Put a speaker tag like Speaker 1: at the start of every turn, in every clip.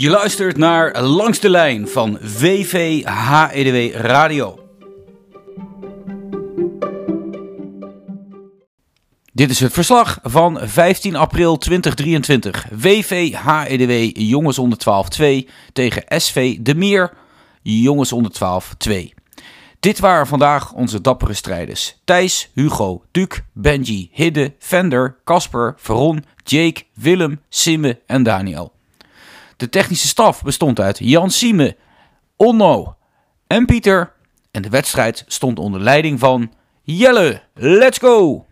Speaker 1: Je luistert naar Langs de Lijn van VVHEDW Radio. Dit is het verslag van 15 april 2023. VVHEDW Jongens onder 12-2 tegen SV De Meer Jongens onder 12-2. Dit waren vandaag onze dappere strijders. Thijs, Hugo, Duke, Benji, Hidde, Vender, Casper, Veron, Jake, Willem, Simme en Daniel. De technische staf bestond uit Jan Sieme, Onno en Pieter. En de wedstrijd stond onder leiding van Jelle. Let's go!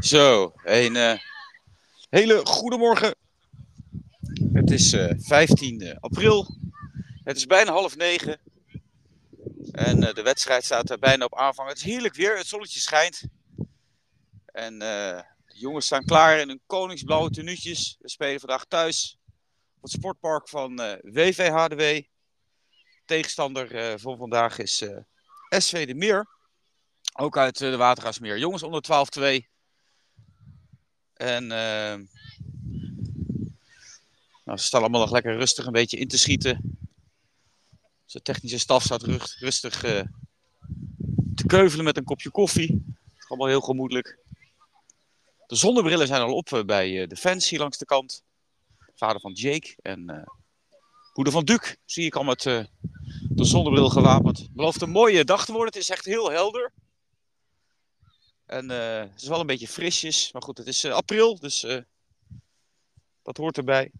Speaker 2: Zo, een uh, hele goede morgen. Het is uh, 15 april. Het is bijna half negen. En de wedstrijd staat er bijna op aanvang. Het is heerlijk weer, het zonnetje schijnt. En de jongens staan klaar in hun koningsblauwe tenuutjes. We spelen vandaag thuis het sportpark van WVHDW. Tegenstander van vandaag is SV de Meer. Ook uit de Watergasmeer. Jongens onder 12-2. En nou, ze staan allemaal nog lekker rustig een beetje in te schieten. De technische staf staat rustig te keuvelen met een kopje koffie. Het is allemaal heel gemoedelijk. De zonnebrillen zijn al op bij de fans hier langs de kant. Vader van Jake en uh, moeder van Duke zie ik al met de zonnebril gewapend. Belooft een mooie dag te worden. Het is echt heel helder. En uh, het is wel een beetje frisjes. Maar goed, het is uh, april, dus uh, dat hoort erbij.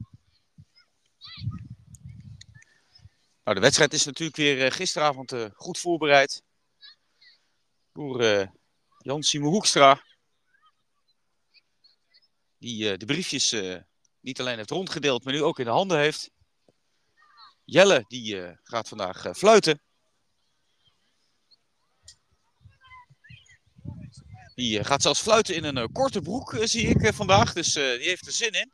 Speaker 2: Nou, de wedstrijd is natuurlijk weer gisteravond goed voorbereid. Door Jan Simon Hoekstra. Die de briefjes niet alleen heeft rondgedeeld, maar nu ook in de handen heeft. Jelle, die gaat vandaag fluiten. Die uh, gaat zelfs fluiten in een korte broek, zie ik vandaag. Dus die heeft er zin in.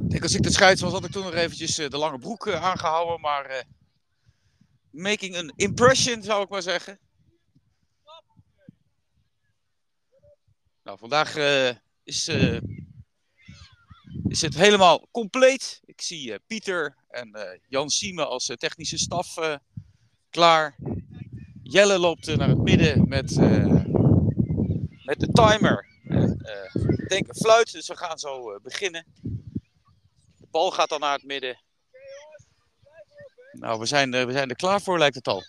Speaker 2: Ik denk als ik de scheids was, had ik toen nog eventjes de lange broek aangehouden. Maar making an impression, zou ik maar zeggen. Nou, vandaag is, is het helemaal compleet. Ik zie Pieter en Jan Sieme als technische staf klaar. Jelle loopt naar het midden met, uh, met de timer. Uh, ik denk een fluit, dus we gaan zo uh, beginnen. De bal gaat dan naar het midden. Nou, we zijn, we zijn er klaar voor, lijkt het al.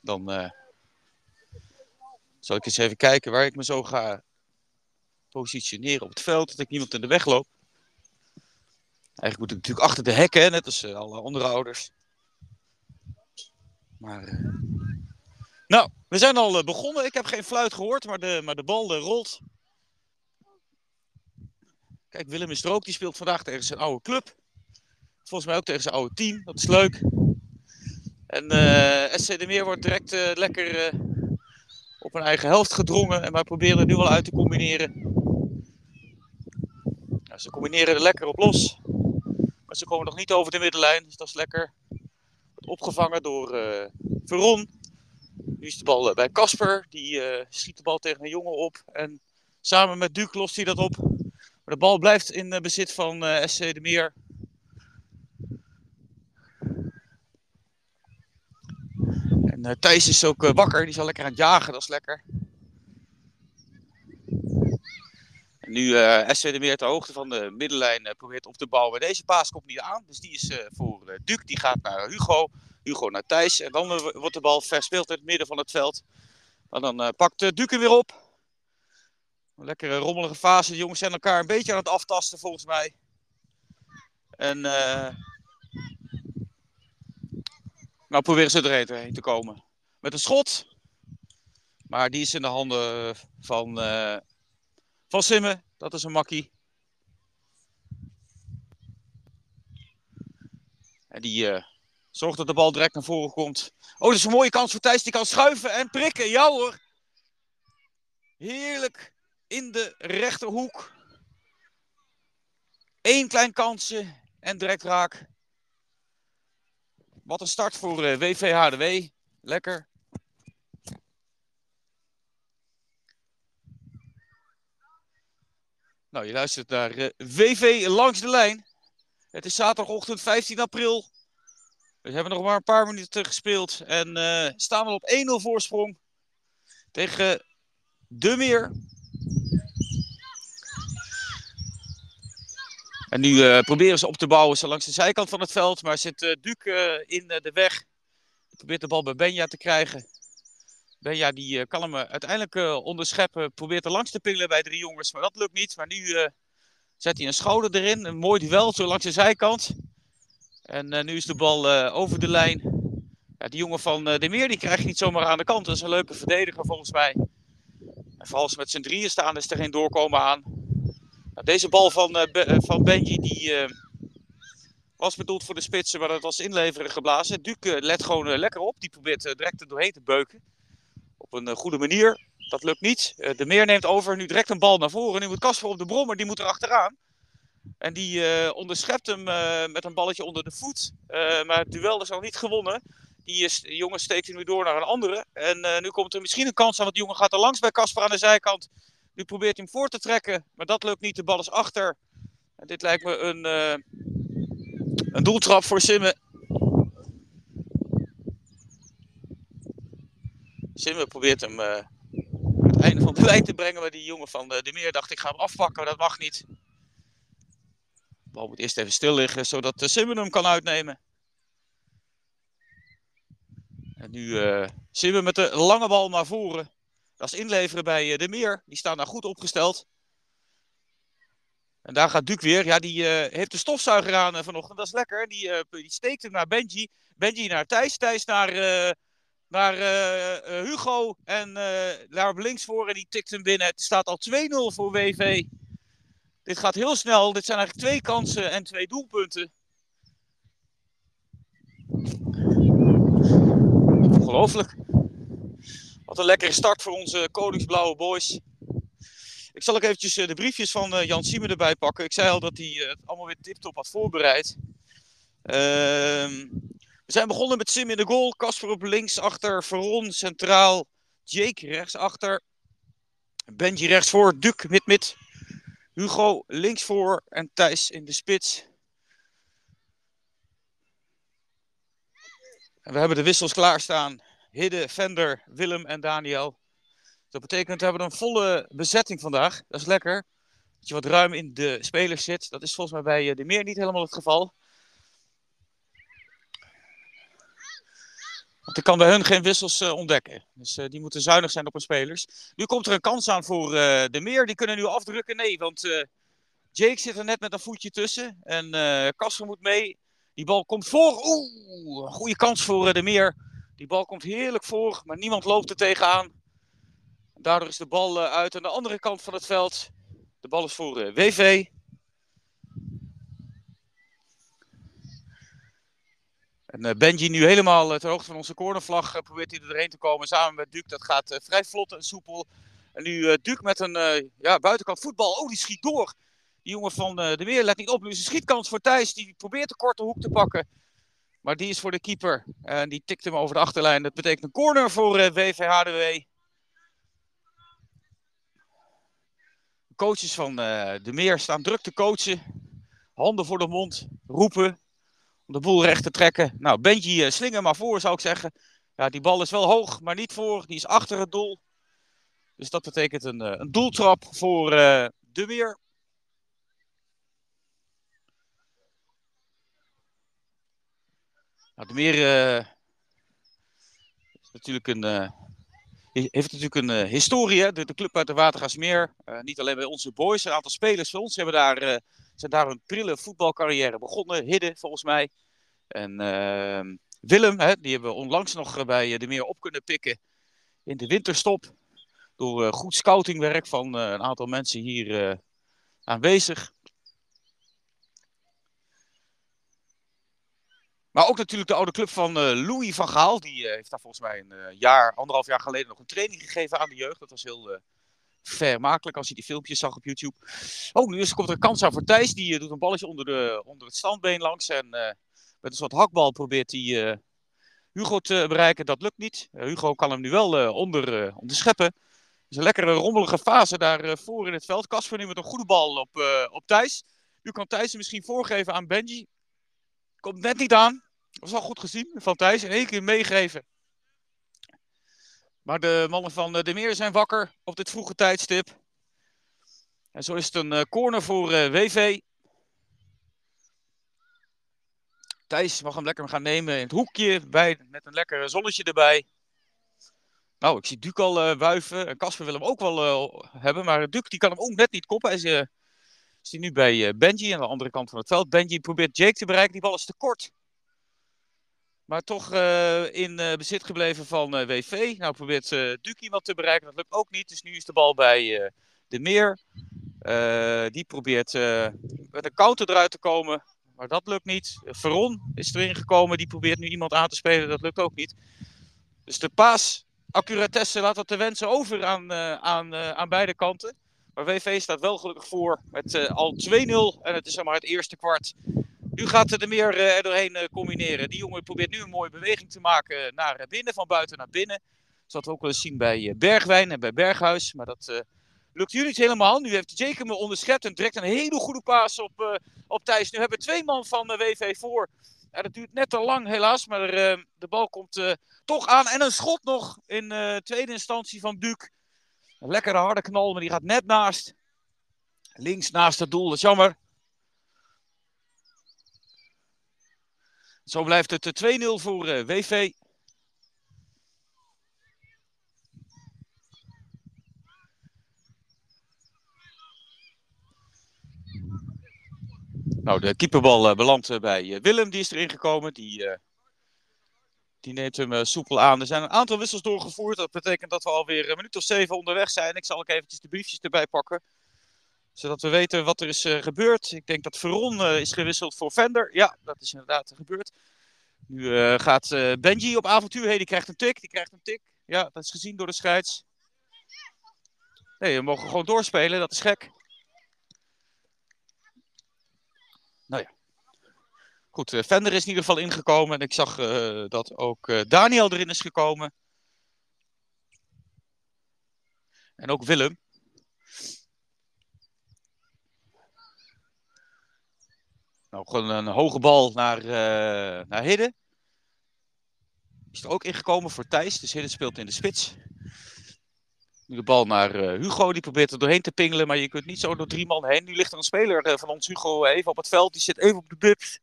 Speaker 2: Dan zal ik eens even kijken waar ik me zo ga positioneren op het veld, dat ik niemand in de weg loop. Eigenlijk moet ik natuurlijk achter de hekken, net als uh, alle andere ouders. Maar. Uh... Nou, we zijn al uh, begonnen. Ik heb geen fluit gehoord, maar de, maar de bal rolt. Kijk, Willem is er ook. Die speelt vandaag tegen zijn oude club. Volgens mij ook tegen zijn oude team. Dat is leuk. En SC de Meer wordt direct lekker op een eigen helft gedrongen. En wij proberen er nu al uit te combineren. Ze combineren er lekker op los. Maar ze komen nog niet over de middenlijn, dus dat is lekker. Opgevangen door uh, Veron. Nu is de bal uh, bij Casper. Die uh, schiet de bal tegen een jongen op. En samen met Duke lost hij dat op. Maar de bal blijft in bezit van SC de Meer. En Thijs is ook wakker. Die is al lekker aan het jagen. Dat is lekker. Nu uh, SC de Meer ter hoogte van de middenlijn probeert op te bouwen. Deze paas komt niet aan, dus die is voor Duc. Die gaat naar Hugo. Hugo naar Thijs. En dan wordt de bal verspeeld in het midden van het veld. Maar dan pakt Duc hem weer op. Een lekkere rommelige fase. De jongens zijn elkaar een beetje aan het aftasten volgens mij. En nou proberen ze erheen te komen. Met een schot. Maar die is in de handen van van Simmen, dat is een makkie. En die uh, zorgt dat de bal direct naar voren komt. Oh, dat is een mooie kans voor Thijs. Die kan schuiven en prikken. Ja hoor. Heerlijk in de rechterhoek. Eén klein kansje en direct raak. Wat een start voor eh, uh, WVHDW. Lekker. Nou, je luistert naar eh, WV Langs de Lijn. Het is zaterdagochtend 15 april. We hebben nog maar een paar minuten gespeeld. En uh, staan we op 1-0 voorsprong tegen De Meer. En nu uh, proberen ze op te bouwen zo langs de zijkant van het veld. Maar zit uh, Duke in de weg. Probeert de bal bij Benja te krijgen. Benja die kan hem uiteindelijk onderscheppen. Probeert er langs te pingelen bij drie jongens. Maar dat lukt niet. Maar nu zet hij een schouder erin. Een mooi duel zo langs de zijkant. En nu is de bal over de lijn. Ja, die jongen van De Meer die krijgt niet zomaar aan de kant. Dat is een leuke verdediger volgens mij. En vooral als ze met z'n drieën staan is er geen doorkomen aan. Nou, deze bal van, Be van Benji die, was bedoeld voor de spitsen, maar dat was inleveren geblazen. Duke let gewoon lekker op. Die probeert direct er doorheen te beuken. Op een goede manier. Dat lukt niet. de Meer neemt over. Nu direct een bal naar voren. Nu moet Kasper op de brommer. Die moet er achteraan. En die onderschept hem met een balletje onder de voet. Maar het duel is nog niet gewonnen. Die is, de jongen steekt nu door naar een andere. En nu komt er misschien een kans aan, want de jongen gaat er langs bij Kasper aan de zijkant. Nu probeert hij hem voor te trekken, maar dat lukt niet. De bal is achter. En dit lijkt me een, een doeltrap voor Simme. Simme probeert hem aan het einde van de lijn te brengen. Maar die jongen van de Meer dacht, ik ga hem afpakken, maar dat mag niet. De bal moet eerst even stil liggen, zodat de Simmen hem kan uitnemen. En nu uh, Simmen met de lange bal naar voren. Dat is inleveren bij uh, De Meer. Die staan daar goed opgesteld. En daar gaat Duke weer. Ja, die uh, heeft de stofzuiger aan vanochtend. Dat is lekker. Die, die steekt hem naar Benji. Benji naar Thijs. Thijs naar, naar Hugo. En daar links voor. En die tikt hem binnen. Het staat al 2-0 voor WV. Dit gaat heel snel. Dit zijn eigenlijk twee kansen en twee doelpunten. Ongelooflijk. Wat een lekkere start voor onze Koningsblauwe Boys. Ik zal ook eventjes de briefjes van Jan Siemen erbij pakken. Ik zei al dat hij het allemaal weer tiptop had voorbereid. Ehm, we zijn begonnen met Sim in de goal. Kasper op links achter. Veron centraal. Jake rechts achter. Benji rechts voor. Duk mid-mid. Hugo linksvoor en Thijs in de spits. We hebben de wissels klaarstaan. Hidde, Vender, Willem en Daniel. Dat betekent dat we een volle bezetting vandaag. Dat is lekker. Dat je wat ruim in de spelers zit. Dat is volgens mij bij de meer niet helemaal het geval. Want ik kan bij hun geen wissels uh, ontdekken. Dus uh, die moeten zuinig zijn op hun spelers. Nu komt er een kans aan voor de meer. Die kunnen nu afdrukken. Nee, want Jake zit er net met een voetje tussen. En Kasper moet mee. Die bal komt voor. Oeh, goede kans voor de meer. Die bal komt heerlijk voor, maar niemand loopt er tegenaan. Daardoor is de bal uit aan de andere kant van het veld. De bal is voor WV. En uh, Benji nu helemaal uh, ter hoogte van onze cornervlag uh, probeert hij er doorheen te komen samen met Duke. Dat gaat vrij vlot en soepel. En nu Duke met een ja, buitenkant voetbal. Oh, die schiet door. Die jongen van de Weer let niet op. Nu is een schietkans voor Thijs. Die probeert de korte hoek te pakken. Maar die is voor de keeper. En die tikt hem over de achterlijn. Dat betekent een corner voor WVHDW. De coaches van de Meer staan druk te coachen. Handen voor de mond. Roepen om de boel recht te trekken. Nou, Benji uh, slinger maar voor, zou ik zeggen. Ja, die bal is wel hoog, maar niet voor. Die is achter het doel. Dus dat betekent een, een doeltrap voor de weer. Nou, de meer is natuurlijk een, heeft natuurlijk een historie. Hè? De, club uit de Watergasmeer. niet alleen bij onze boys, een aantal spelers van ons hebben daar zijn daar een prille voetbalcarrière begonnen. Hidde, volgens mij. En uh, Willem, hè, die hebben we onlangs nog bij de meer op kunnen pikken in de winterstop. Door goed scoutingwerk van een aantal mensen hier aanwezig. Maar ook natuurlijk de oude club van Louis van Gaal. Die heeft daar volgens mij een jaar, anderhalf jaar geleden nog een training gegeven aan de jeugd. Dat was heel vermakelijk als je die filmpjes zag op YouTube. Oh, nu is, komt er een kans aan voor Thijs. Die doet een balletje onder, de, onder het standbeen langs. En met een soort hakbal probeert hij uh, Hugo te bereiken. Dat lukt niet. Uh, Hugo kan hem nu wel uh, onder, onderscheppen. is een lekkere rommelige fase daar voor in het veld. Casper nu met een goede bal op, op Thijs. Nu kan Thijs misschien voorgeven aan Benji. Komt net niet aan. Was al goed gezien van Thijs. In één keer meegeven. Maar de mannen van De Meer zijn wakker op dit vroege tijdstip. En zo is het een corner voor WV. Thijs mag hem lekker gaan nemen in het hoekje bij, met een lekker zonnetje erbij. Nou, ik zie Duc al uh, wuiven. En Casper wil hem ook wel hebben. Maar Duc die kan hem ook net niet koppen. Hij is, is nu bij Benji aan de andere kant van het veld. Benji probeert Jake te bereiken. Die bal is te kort. Maar toch in bezit gebleven van WV. Nou probeert Duc iemand te bereiken. Dat lukt ook niet. Dus nu is de bal bij De Meer. die probeert met een counter eruit te komen. Maar dat lukt niet. Veron is erin gekomen. Die probeert nu iemand aan te spelen. Dat lukt ook niet. Dus de paas accuratesse laat dat te wensen over aan, aan, aan beide kanten. Maar WV staat wel gelukkig voor met uh, al 2-0. En het is zeg maar het eerste kwart. Nu gaat de meer er doorheen combineren. Die jongen probeert nu een mooie beweging te maken naar binnen, van buiten naar binnen. Dat we ook wel eens zien bij Bergwijn en bij Berghuis. Maar dat lukt jullie niet helemaal. Nu heeft Jacob me onderschept en direct een hele goede paas op, op Thijs. Nu hebben we twee man van WV voor. Ja, dat duurt net te lang helaas, maar de bal komt toch aan. En een schot nog in tweede instantie van Duc. Een lekkere harde knal, maar die gaat net naast. Links naast het doel, dat is jammer. Zo blijft het 2-0 voor WV. Nou, de keeperbal uh, belandt bij Willem, die is erin gekomen. Die, die neemt hem soepel aan. Er zijn een aantal wissels doorgevoerd. Dat betekent dat we alweer een minuut of zeven onderweg zijn. Ik zal ook eventjes de briefjes erbij pakken. Zodat we weten wat er is gebeurd. Ik denk dat Veron is gewisseld voor Vender. Ja, dat is inderdaad gebeurd. Nu gaat Benji op avontuur. Hey, die krijgt een tik. Die krijgt een tik. Ja, dat is gezien door de scheids. Nee, we mogen gewoon doorspelen. Dat is gek. Nou ja. Goed, uh, Vender is in ieder geval ingekomen. En ik zag uh, dat ook uh, Daniel erin is gekomen. En ook Willem. Nou, een hoge bal naar, naar Hidde. Is er ook ingekomen voor Thijs. Dus Hidde speelt in de spits. Nu de bal naar uh, Hugo, die probeert er doorheen te pingelen, maar je kunt niet zo door drie man heen. Nu ligt er een speler uh, van ons, Hugo, even op het veld. Die zit even op de bibs.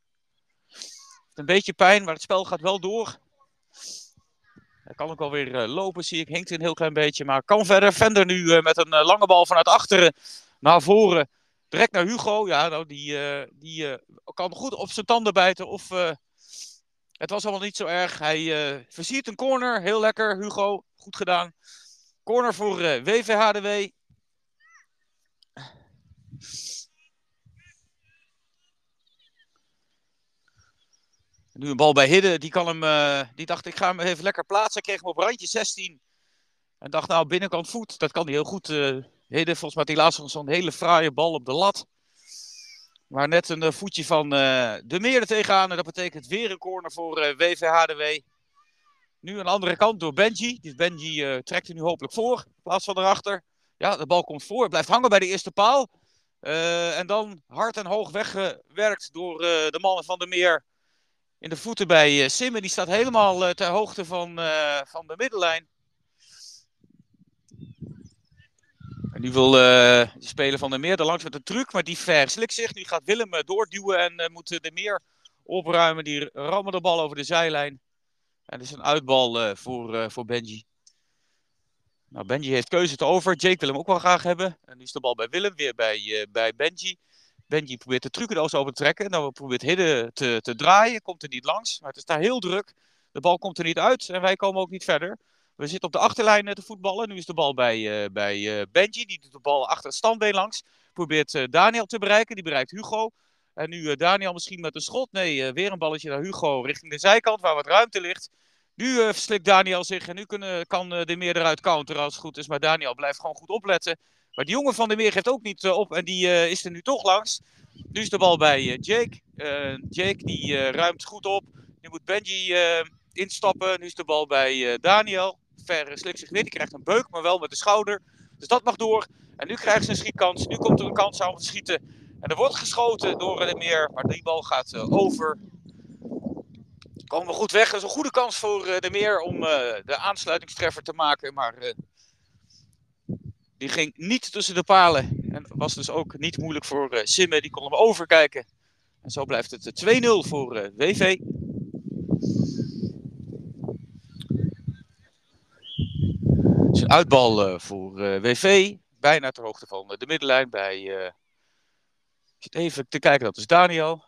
Speaker 2: Een beetje pijn, maar het spel gaat wel door. Hij kan ook alweer uh, lopen, zie ik. Hinkt een heel klein beetje, maar kan verder. Vender nu met een lange bal vanuit achteren naar voren. Direct naar Hugo. Ja, nou, die, die kan goed op zijn tanden bijten. Of het was allemaal niet zo erg. Hij versiert een corner. Heel lekker, Hugo. Goed gedaan. Corner voor WVHDW. Nu een bal bij Hidde. Die, kan hem, uh, die dacht, ik ga hem even lekker plaatsen. Kreeg hem op randje 16. En dacht, nou, binnenkant voet. Dat kan hij heel goed. Uh, Hidde, volgens mij had hij laatst nog zo'n hele fraaie bal op de lat. Maar net een voetje van de meer er tegenaan. En dat betekent weer een corner voor WVHDW. Nu de andere kant door Benji. Dus Benji trekt er nu hopelijk voor. In plaats van erachter. Ja, de bal komt voor. Blijft hangen bij de eerste paal. En dan hard en hoog weggewerkt door de mannen van de meer. In de voeten bij uh, Simmen. Die staat helemaal ter hoogte van, van de middenlijn. En nu wil de speler van de meer er langs met een truc. Maar die verslikt zich. Nu gaat Willem doorduwen en moet de meer opruimen. Die rammen de bal over de zijlijn. En is een uitbal voor, voor Benji. Nou, Benji heeft keuze te over. Jake wil hem ook wel graag hebben. En nu is de bal bij Willem, weer bij, bij Benji. Benji probeert de trucendoos open te trekken. Nou, probeert Hidde te, te draaien. Komt er niet langs. Maar het is daar heel druk. De bal komt er niet uit. En wij komen ook niet verder. We zitten op de achterlijn te voetballen. Nu is de bal bij, bij Benji. Die doet de bal achter het standbeen langs. Probeert Daniel te bereiken. Die bereikt Hugo. En nu Daniel misschien met een schot. Nee, weer een balletje naar Hugo richting de zijkant waar wat ruimte ligt. Nu verslikt Daniel zich en nu kunnen, kan de meer eruit counteren als het goed is. Maar Daniel blijft gewoon goed opletten. Maar die jongen van de meer geeft ook niet op en die is er nu toch langs. Nu is de bal bij Jake. Jake die ruimt goed op. Nu moet Benji instappen. Nu is de bal bij Daniel. Ver slikt zich weer. Die krijgt een beuk, maar wel met de schouder. Dus dat mag door. En nu krijgen ze een schietkans. Nu komt er een kans aan om te schieten. En er wordt geschoten door de meer. Maar die bal gaat over. Komen we goed weg. Dat is een goede kans voor de meer om de aansluitingstreffer te maken. Maar die ging niet tussen de palen. En was dus ook niet moeilijk voor uh, Simme. Die kon hem overkijken. En zo blijft het 2-0 voor uh, WV. Het is een uitbal voor WV. Bijna ter hoogte van de middenlijn bij... ik zit even te kijken, dat is Daniel.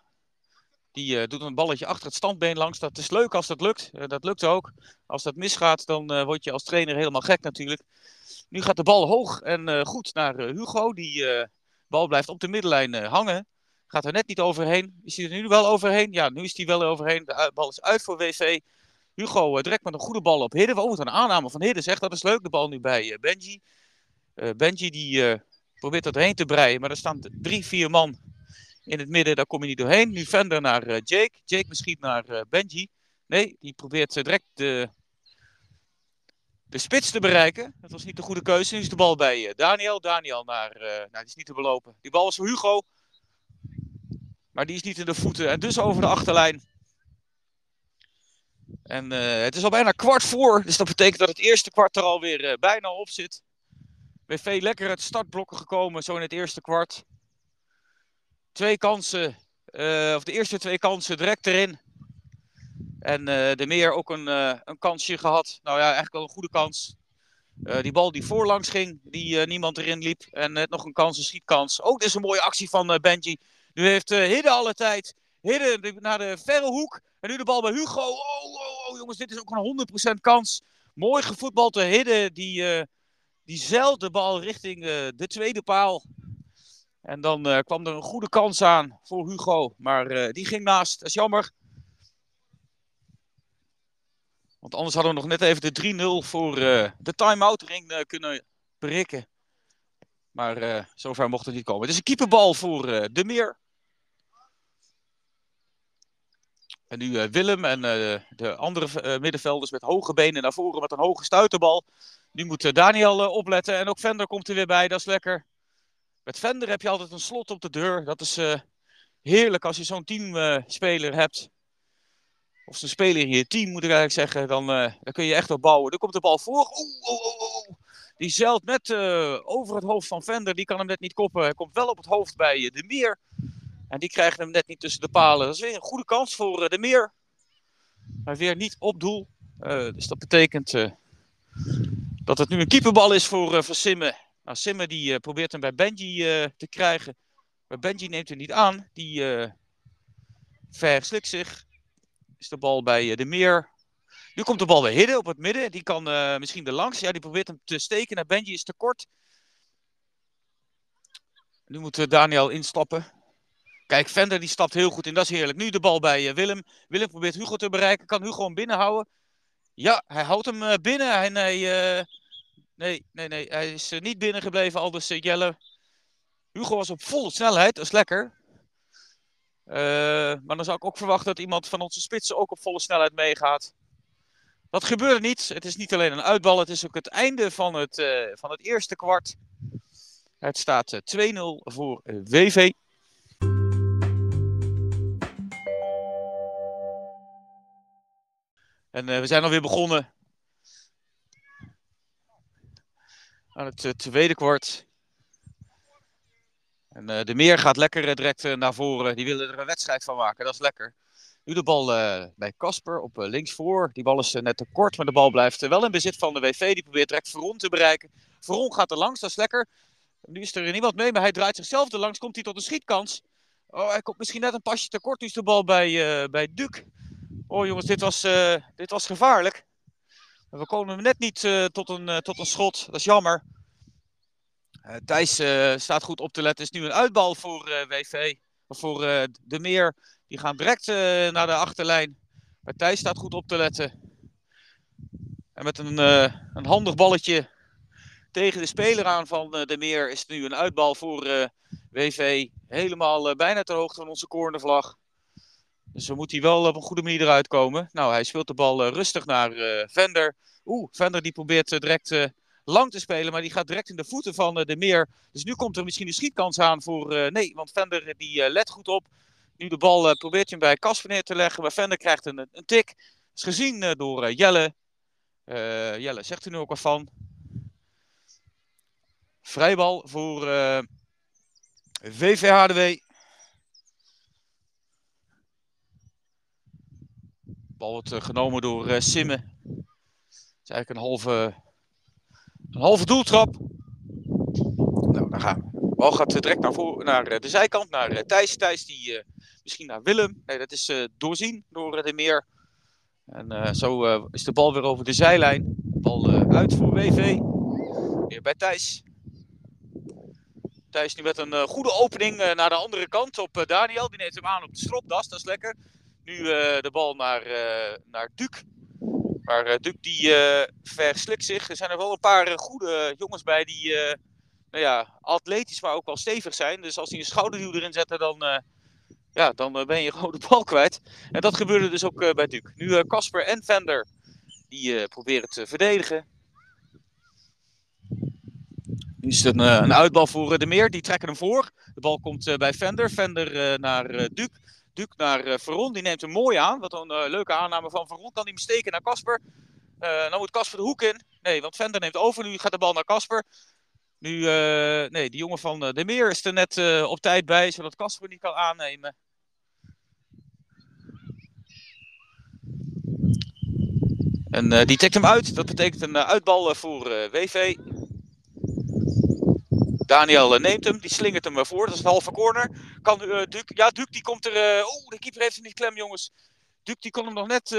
Speaker 2: Die doet een balletje achter het standbeen langs. Dat is leuk als dat lukt. dat lukt ook. Als dat misgaat, dan word je als trainer helemaal gek natuurlijk. Nu gaat de bal hoog en uh, goed naar uh, Hugo. Die uh, bal blijft op de middenlijn hangen. Gaat er net niet overheen. Is hij er nu wel overheen? Ja, nu is hij wel overheen. De bal is uit voor WV. Hugo direct met een goede bal op Hidden. Oh, wat een aanname van Hidden zegt. Dat is leuk. De bal nu bij Benji. Benji die probeert dat heen te breien. Maar er staan drie, vier man in het midden. Daar kom je niet doorheen. Nu Vender naar Jake. Jake misschien naar Benji. Nee, die probeert direct de de spits te bereiken. Dat was niet de goede keuze. Nu is de bal bij eh, Daniel. Daniel naar, uh, nou, die is niet te belopen. Die bal is voor Hugo. Maar die is niet in de voeten. En dus over de achterlijn. En uh, het is al bijna kwart voor. Dus dat betekent dat het eerste kwart er alweer bijna op zit. BV lekker uit startblokken gekomen. Zo in het eerste kwart. Twee kansen. of de eerste twee kansen direct erin. En uh, de Meer ook een, uh, een kansje gehad. Nou ja, eigenlijk wel een goede kans. Uh, die bal die voorlangs ging, die niemand erin liep. En net nog een kans, een schietkans. Ook oh, dit is een mooie actie van Benji. Nu heeft Hidde alle tijd. Hidde naar de verre hoek. En nu de bal bij Hugo. Oh, oh, oh jongens, dit is ook een 100% kans. Mooi gevoetbald door Hidde. Die, die de bal richting de tweede paal. En dan kwam er een goede kans aan voor Hugo. Maar die ging naast. Dat is jammer. Want anders hadden we nog net even de 3-0 voor uh, de time-out ring uh, kunnen berikken. Maar uh, zover mocht het niet komen. Het is een keeperbal voor De Meer. En nu Willem en de andere middenvelders met hoge benen naar voren met een hoge stuiterbal. Nu moet Daniel opletten en ook Vender komt er weer bij. Dat is lekker. Met Vender heb je altijd een slot op de deur. Dat is heerlijk als je zo'n teamspeler hebt of ze spelen in je team, moet ik eigenlijk zeggen, dan, uh, dan kun je echt op bouwen. Dan komt de bal voor. Oeh, oeh, oeh. Die zeilt net uh, over het hoofd van Vender. Die kan hem net niet koppen. Hij komt wel op het hoofd bij uh, De Meer. En die krijgt hem net niet tussen de palen. Dat is weer een goede kans voor De Meer. Maar weer niet op doel. dus dat betekent dat het nu een keeperbal is voor, voor Simme. Nou, Simme die probeert hem bij Benji te krijgen. Maar Benji neemt hem niet aan. Die verslikt zich is de bal bij eh, de Meer. Nu komt de bal bij Hidden op het midden. Die kan uh, misschien er langs. Ja, die probeert hem te steken. Naar Benji is te kort. Nu moet eh, Daniel instappen. Kijk, Vender die stapt heel goed in. Dat is heerlijk. Nu de bal bij Willem. Willem probeert Hugo te bereiken. Kan Hugo hem binnenhouden? Ja, hij houdt hem binnen. Hij, nee, nee, nee. Hij is niet binnengebleven. Aldus Jelle. Hugo was op volle snelheid. Dat is lekker. Uh, maar dan zou ik ook verwachten dat iemand van onze spitsen ook op volle snelheid meegaat. Dat gebeurde niet. Het is niet alleen een uitbal, het is ook het einde van het, uh, van het eerste kwart. Het staat 2-0 eh, voor WV. En we zijn alweer begonnen aan het tweede kwart. En uh, de Meer gaat lekker uh, direct uh, naar voren. Die willen er een wedstrijd van maken. Dat is lekker. Nu de bal bij Casper op linksvoor. Die bal is net te kort, maar de bal blijft wel in bezit van de WV. Die probeert direct Veron te bereiken. Veron gaat er langs, dat is lekker. Nu is er niemand mee, maar hij draait zichzelf er langs. Komt hij tot een schietkans. Oh, hij komt misschien net een pasje te kort. Nu is de bal bij, bij Duc. Oh jongens, dit was, dit was gevaarlijk. We komen net niet tot, een, tot een schot. Dat is jammer. Uh, Thijs uh, staat goed op te letten. Is nu een uitbal voor uh, WV. Voor De Meer. Die gaan direct naar de achterlijn. Maar Thijs staat goed op te letten. En met een, een handig balletje tegen de speler aan van De Meer is het nu een uitbal voor WV. Helemaal bijna ter hoogte van onze cornervlag. Dus we moeten hij wel op een goede manier eruit komen. Nou, hij speelt de bal rustig naar Vender. Oeh, Vender die probeert direct lang te spelen, maar die gaat direct in de voeten van de Meer. Dus nu komt er misschien een schietkans aan voor... nee, want Vender die let goed op. Nu de bal probeert je hem bij Kasper neer te leggen, maar Vender krijgt een, een tik. Is gezien door Jelle. Jelle zegt er nu ook wat van. Vrijbal voor uh, VVHDW. Bal wordt genomen door uh, Simme. Het is eigenlijk een halve, een halve doeltrap. Nou, daar gaan we. Bal gaat direct naar, voor, naar de zijkant, naar Thijs. Thijs die misschien naar Willem. Nee, dat is doorzien door de meer. En zo is de bal weer over de zijlijn. Bal uit voor WV. Weer bij Thijs. Thijs nu met een uh, goede opening uh, naar de andere kant op uh, Daniel. Die neemt hem aan op de stropdas, dat is lekker. Nu de bal naar, naar Duc. Maar Duc die verslikt zich. Er zijn er wel een paar goede jongens bij die nou ja, atletisch, maar ook wel stevig zijn. Dus als die een schouderduw erin zetten, dan, ja, dan ben je gewoon de bal kwijt. En dat gebeurde dus ook bij Duc. Nu Casper en Vender die proberen te verdedigen. Nu is het een, eh, een uitbal voor eh, de Meer. Die trekken hem voor. De bal komt eh, bij Vender. Vender naar Duc. Naar Veron. Die neemt hem mooi aan. Wat een leuke aanname van Veron. Kan hij hem steken naar Kasper. Uh, dan moet Kasper de hoek in. Nee, want Vender neemt over. Nu gaat de bal naar Kasper. Nu, nee, die jongen van De Meer is er net op tijd bij, zodat Kasper niet kan aannemen. En die tikt hem uit. Dat betekent een uitbal voor WV. Daniel eh, neemt hem, die slingert hem voor. Dat is een halve corner. Kan uh, ja, Duc die komt er. Oh, de keeper heeft hem niet klem, jongens. Duc die kon hem nog net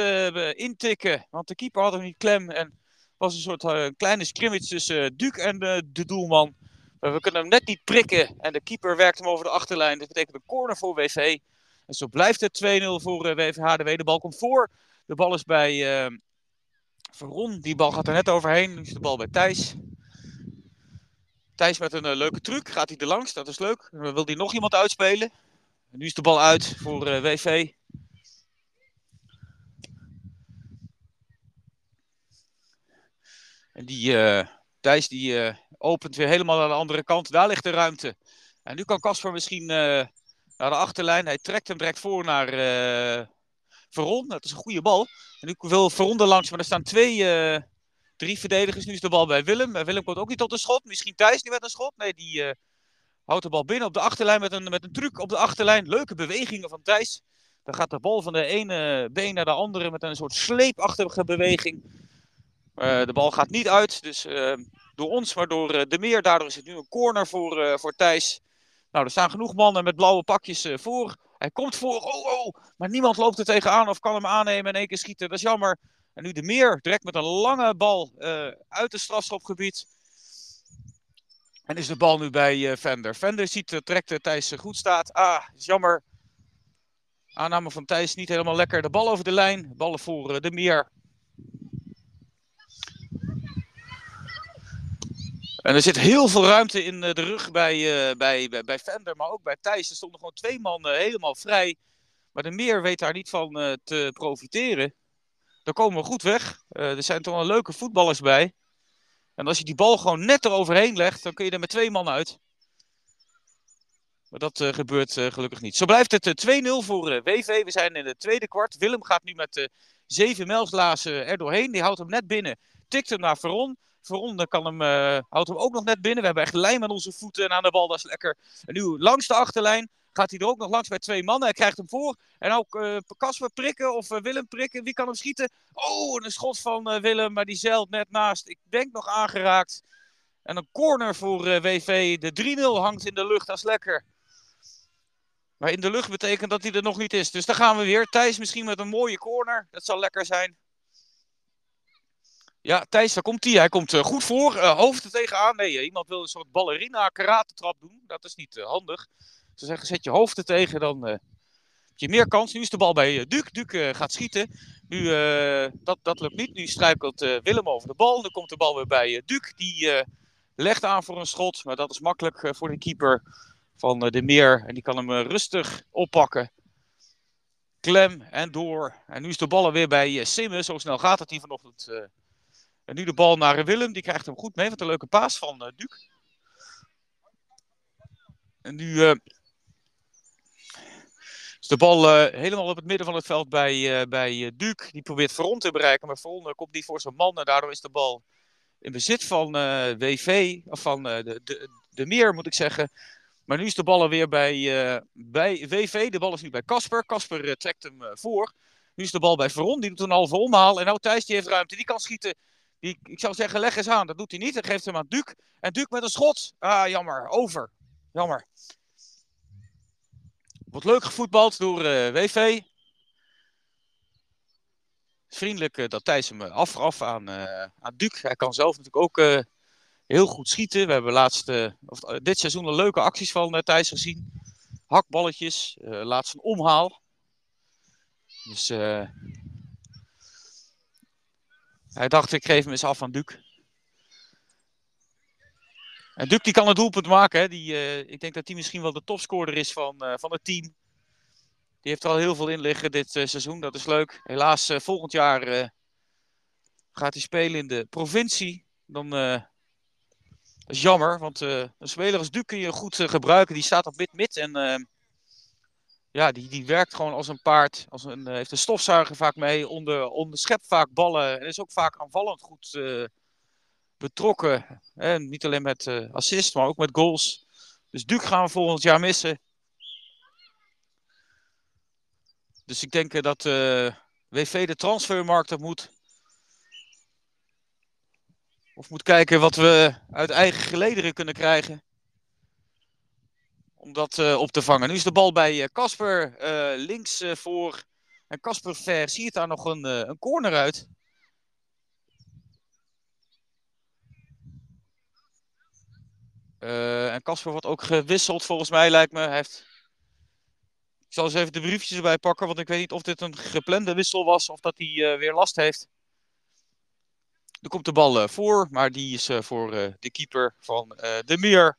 Speaker 2: intikken, want de keeper had hem niet klem. En was een soort kleine scrimmage tussen Duc en de doelman. we kunnen hem net niet prikken. En de keeper werkt hem over de achterlijn. Dat betekent een corner voor WV. En zo blijft het 2-0 voor WVHDW. De bal komt voor. De bal is bij Veron. Die bal gaat er net overheen. Nu is de bal bij Thijs. Thijs met een uh, leuke truc. Gaat hij er langs? Dat is leuk. Dan wil hij nog iemand uitspelen. En nu is de bal uit voor eh, WV. En die uh, Thijs die opent weer helemaal aan de andere kant. Daar ligt de ruimte. En nu kan Casper misschien naar de achterlijn. Hij trekt hem direct voor naar Veron. Dat is een goede bal. En nu wil Veron er langs, maar er staan twee Drie verdedigers. Nu is de bal bij Willem. Willem komt ook niet tot een schot. Misschien Thijs niet met een schot. Nee, die uh, houdt de bal binnen op de achterlijn met een, met een truc op de achterlijn. Leuke bewegingen van Thijs. Dan gaat de bal van de ene been naar de andere met een soort sleepachtige beweging. Uh, de bal gaat niet uit. Dus door ons, maar door de meer. Daardoor is het nu een corner voor, voor Thijs. Nou, er staan genoeg mannen met blauwe pakjes voor. Hij komt voor. Oh, oh. Maar niemand loopt er tegenaan of kan hem aannemen en één keer schieten. Dat is jammer. En nu de Meer direct met een lange bal uh, uit het strafschopgebied. En is de bal nu bij uh, Vender. Vender ziet, trekt Thijs goed staat. Ah, jammer. Aanname van Thijs niet helemaal lekker. De bal over de lijn. Ballen voor de Meer. En er zit heel veel ruimte in de rug bij, bij, bij, bij Vender, maar ook bij Thijs. Er stonden gewoon twee mannen helemaal vrij. Maar de Meer weet daar niet van te profiteren. Dan komen we goed weg. Uh, er zijn toch wel leuke voetballers bij. En als je die bal gewoon net eroverheen legt, dan kun je er met twee man uit. Maar dat uh, gebeurt uh, gelukkig niet. Zo blijft het 2-0 voor WV. We zijn in het tweede kwart. Willem gaat nu met zeven mijlslazen er doorheen. Die houdt hem net binnen. Tikt hem naar Veron. Veron kan hem, houdt hem ook nog net binnen. We hebben echt lijm aan onze voeten en aan de bal. Dat is lekker. En nu langs de achterlijn gaat hij er ook nog langs bij twee mannen. Hij krijgt hem voor. En ook uh, Kasper prikken of uh, Willem prikken. Wie kan hem schieten? Oh, een schot van uh, Willem, maar die zeilt net naast. Ik denk nog aangeraakt. En een corner voor WV. De 3-0 hangt in de lucht, dat is lekker. Maar in de lucht betekent dat hij er nog niet is. Dus daar gaan we weer. Thijs misschien met een mooie corner. Dat zal lekker zijn. Ja, Thijs, daar komt hij. Hij komt goed voor. hoofd er tegenaan. Nee, iemand wil een soort ballerina karate trap doen. Dat is niet handig. Ze zeggen, zet je hoofd er tegen, dan uh, heb je meer kans. Nu is de bal bij Duc. Duc uh, gaat schieten. Nu, dat, dat lukt niet. Nu struikelt Willem over de bal. Dan komt de bal weer bij Duc. Die legt aan voor een schot. Maar dat is makkelijk voor de keeper van de Meer. En die kan hem rustig oppakken. Klem en door. En nu is de bal weer bij Simmen. Zo snel gaat het hier vanochtend En nu de bal naar Willem. Die krijgt hem goed mee. Wat een leuke paas van Duc. En nu de bal uh, helemaal op het midden van het veld bij, bij Duc. Die probeert Veron te bereiken. Maar Veron komt niet voor zijn man. En daardoor is de bal in bezit van WV. Of van de, de, de Meer moet ik zeggen. Maar nu is de bal weer bij, bij WV. De bal is nu bij Casper. Casper trekt hem voor. Nu is de bal bij Veron. Die doet een halve omhaal. En nou Thijs die heeft ruimte. Die kan schieten. Die, ik zou zeggen, leg eens aan. Dat doet hij niet. Hij geeft hem aan Duc. En Duc met een schot. Ah, jammer. Over. Jammer. Wordt leuk gevoetbald door eh, WV. Vriendelijk uh, dat Thijs hem afgaf aan, uh, aan Duc. Hij kan zelf natuurlijk ook heel goed schieten. We hebben laatst, of, dit seizoen leuke acties van Thijs gezien. Hakballetjes. laatst een omhaal. Dus hij dacht, ik geef hem eens af aan Duc. En Duc die kan een doelpunt maken. Hè. Die, uh, ik denk dat hij misschien wel de topscorer is van, uh, van het team. Die heeft er al heel veel in liggen dit uh, seizoen. Dat is leuk. Helaas, volgend jaar gaat hij spelen in de provincie. Dan dat is jammer, want een speler als Duc kun je goed gebruiken. Die staat op mid-mid en ja, die, die werkt gewoon als een paard. Als een, heeft een stofzuiger vaak mee. Onder, onderschept vaak ballen. En is ook vaak aanvallend goed betrokken. En niet alleen met uh, assist, maar ook met goals. Dus Duke gaan we volgend jaar missen. Dus ik denk dat WV de transfermarkt op moet. Of moet kijken wat we uit eigen gelederen kunnen krijgen om dat op te vangen. Nu is de bal bij Casper links voor. En Casper Ver ziet daar nog een, een corner uit. En Casper wordt ook gewisseld volgens mij lijkt me. Heeft... Ik zal eens even de briefjes erbij pakken, want ik weet niet of dit een geplande wissel was of dat hij weer last heeft. Er komt de bal voor, maar die is voor de keeper van de Meer.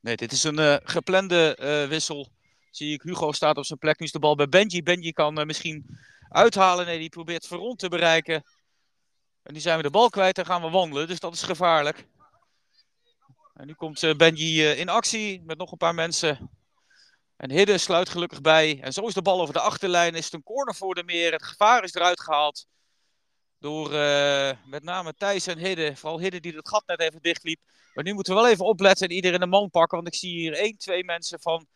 Speaker 2: Nee, dit is een geplande wissel. Zie ik, Hugo staat op zijn plek. Nu is de bal bij Benji. Benji kan misschien uithalen. Nee, die probeert Veron te bereiken. En nu zijn we de bal kwijt en gaan we wandelen. Dus dat is gevaarlijk. En nu komt Benji in actie met nog een paar mensen. En Hidde sluit gelukkig bij. En zo is de bal over de achterlijn. Is het een corner voor de meer. Het gevaar is eruit gehaald. Door met name Thijs en Hidde. Vooral Hidde die het gat net even dichtliep. Maar nu moeten we wel even opletten en iedereen een man pakken. Want ik zie hier één, twee mensen van.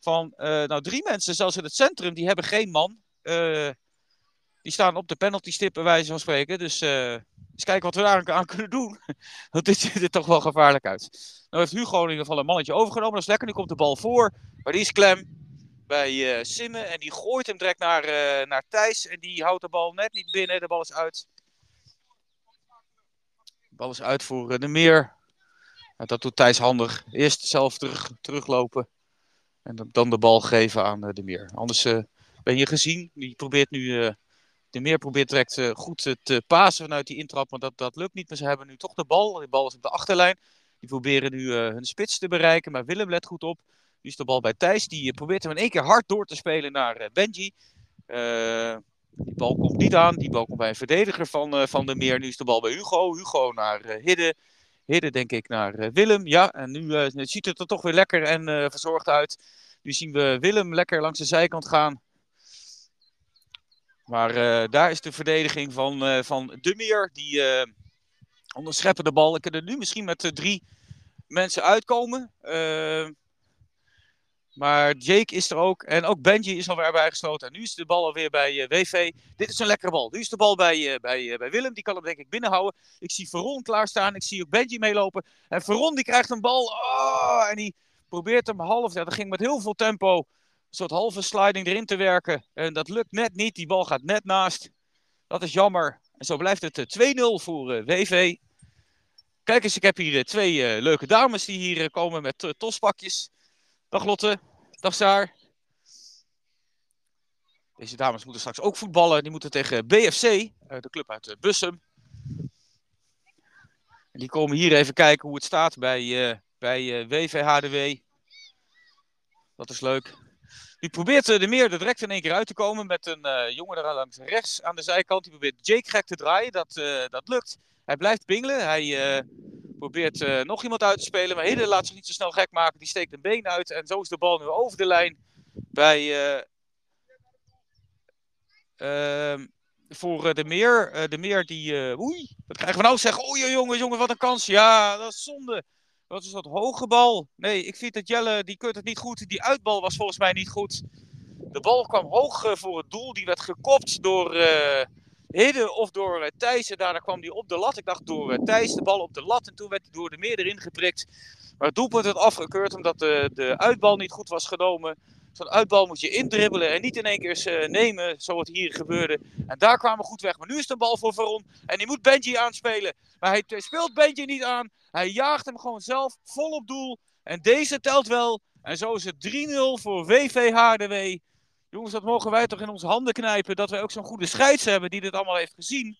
Speaker 2: van nou, drie mensen zelfs in het centrum. Die hebben geen man. Die staan op de penalty stip, wijze van spreken. Dus eens kijken wat we daar aan kunnen doen. Want dit ziet er toch wel gevaarlijk uit. Nou heeft Hugo in ieder geval een mannetje overgenomen. Dat is lekker. Nu komt de bal voor. Maar die is klem bij uh, Simmen. En die gooit hem direct naar, uh, naar Thijs. En die houdt de bal net niet binnen. De bal is uit. De bal is uit voor de Meer dat doet Thijs handig. Eerst zelf terug, teruglopen. En dan de bal geven aan eh, de Meer. Anders ben je gezien. Die probeert nu. Uh, de Meer probeert direct uh, goed te pasen vanuit die intrap. Maar dat, dat lukt niet. Maar ze hebben nu toch de bal. De bal is op de achterlijn. Die proberen nu hun spits te bereiken. Maar Willem let goed op. Nu is de bal bij Thijs. Die probeert hem in één keer hard door te spelen naar Benji. die bal komt niet aan. Die bal komt bij een verdediger van, van de Meer. Nu is de bal bij Hugo. Hugo naar Hidde. Hidden denk ik naar eh, Willem. Ja, en nu uh, ziet het er toch weer lekker en uh, verzorgd uit. Nu zien we Willem lekker langs de zijkant gaan. Maar daar is de verdediging van, van De. Die onderscheppen de bal. Ik kan er nu misschien met drie mensen uitkomen. Maar Jake is er ook. En ook Benji is alweer bijgesloten. En nu is de bal alweer bij uh, eh, WV. Dit is een lekkere bal. Nu is de bal bij, uh, bij, uh, bij Willem. Die kan hem denk ik binnenhouden. Ik zie Veron klaarstaan. Ik zie ook Benji meelopen. En Veron die krijgt een bal. Oh, en die probeert hem half. Ja, dat ging met heel veel tempo. Soort halve sliding erin te werken. En dat lukt net niet. Die bal gaat net naast. Dat is jammer. En zo blijft het 2-0 voor WV. Kijk eens, ik heb hier twee leuke dames die hier komen met tospakjes. Dag Lotte. Dag Saar. Deze dames moeten straks ook voetballen. Die moeten tegen BFC, eh, de club uit eh, Bussum. En die komen hier even kijken hoe het staat bij, bij WVHDW. Dat is leuk. Die probeert de meer er direct in één keer uit te komen met een jongen daar langs rechts aan de zijkant. Die probeert Jake gek te draaien. Dat, dat lukt. Hij blijft pingelen. Hij probeert nog iemand uit te spelen. Maar Hidde laat zich niet zo snel gek maken. Die steekt een been uit. En zo is de bal nu over de lijn bij Ehm, voor eh, de Meer. Eh, de Meer die. Eh, oei, wat krijgen we nou? Zeggen, oei jongen, jongen, wat een kans. Ja, dat is zonde. Wat is dat hoge bal? Nee, ik vind dat Jelle, die kunt het niet goed. Die uitbal was volgens mij niet goed. De bal kwam hoog voor het doel. Die werd gekopt door uh, Hidde of door uh, Thijs. En daarna kwam die op de lat. Ik dacht door uh, de bal op de lat. En toen werd hij door de meer erin geprikt. Maar het doelpunt werd afgekeurd omdat de, de uitbal niet goed was genomen. Zo'n uitbal moet je indribbelen en niet in één keer nemen, zoals hier gebeurde. En daar kwamen we goed weg. Maar nu is de bal voor Veron en die moet Benji aanspelen. Maar hij speelt Benji niet aan. Hij jaagt hem gewoon zelf vol op doel. En deze telt wel. En zo is het 3-0 voor VV HDW. Jongens, dat mogen wij toch in onze handen knijpen. Dat wij ook zo'n goede scheids hebben die dit allemaal heeft gezien.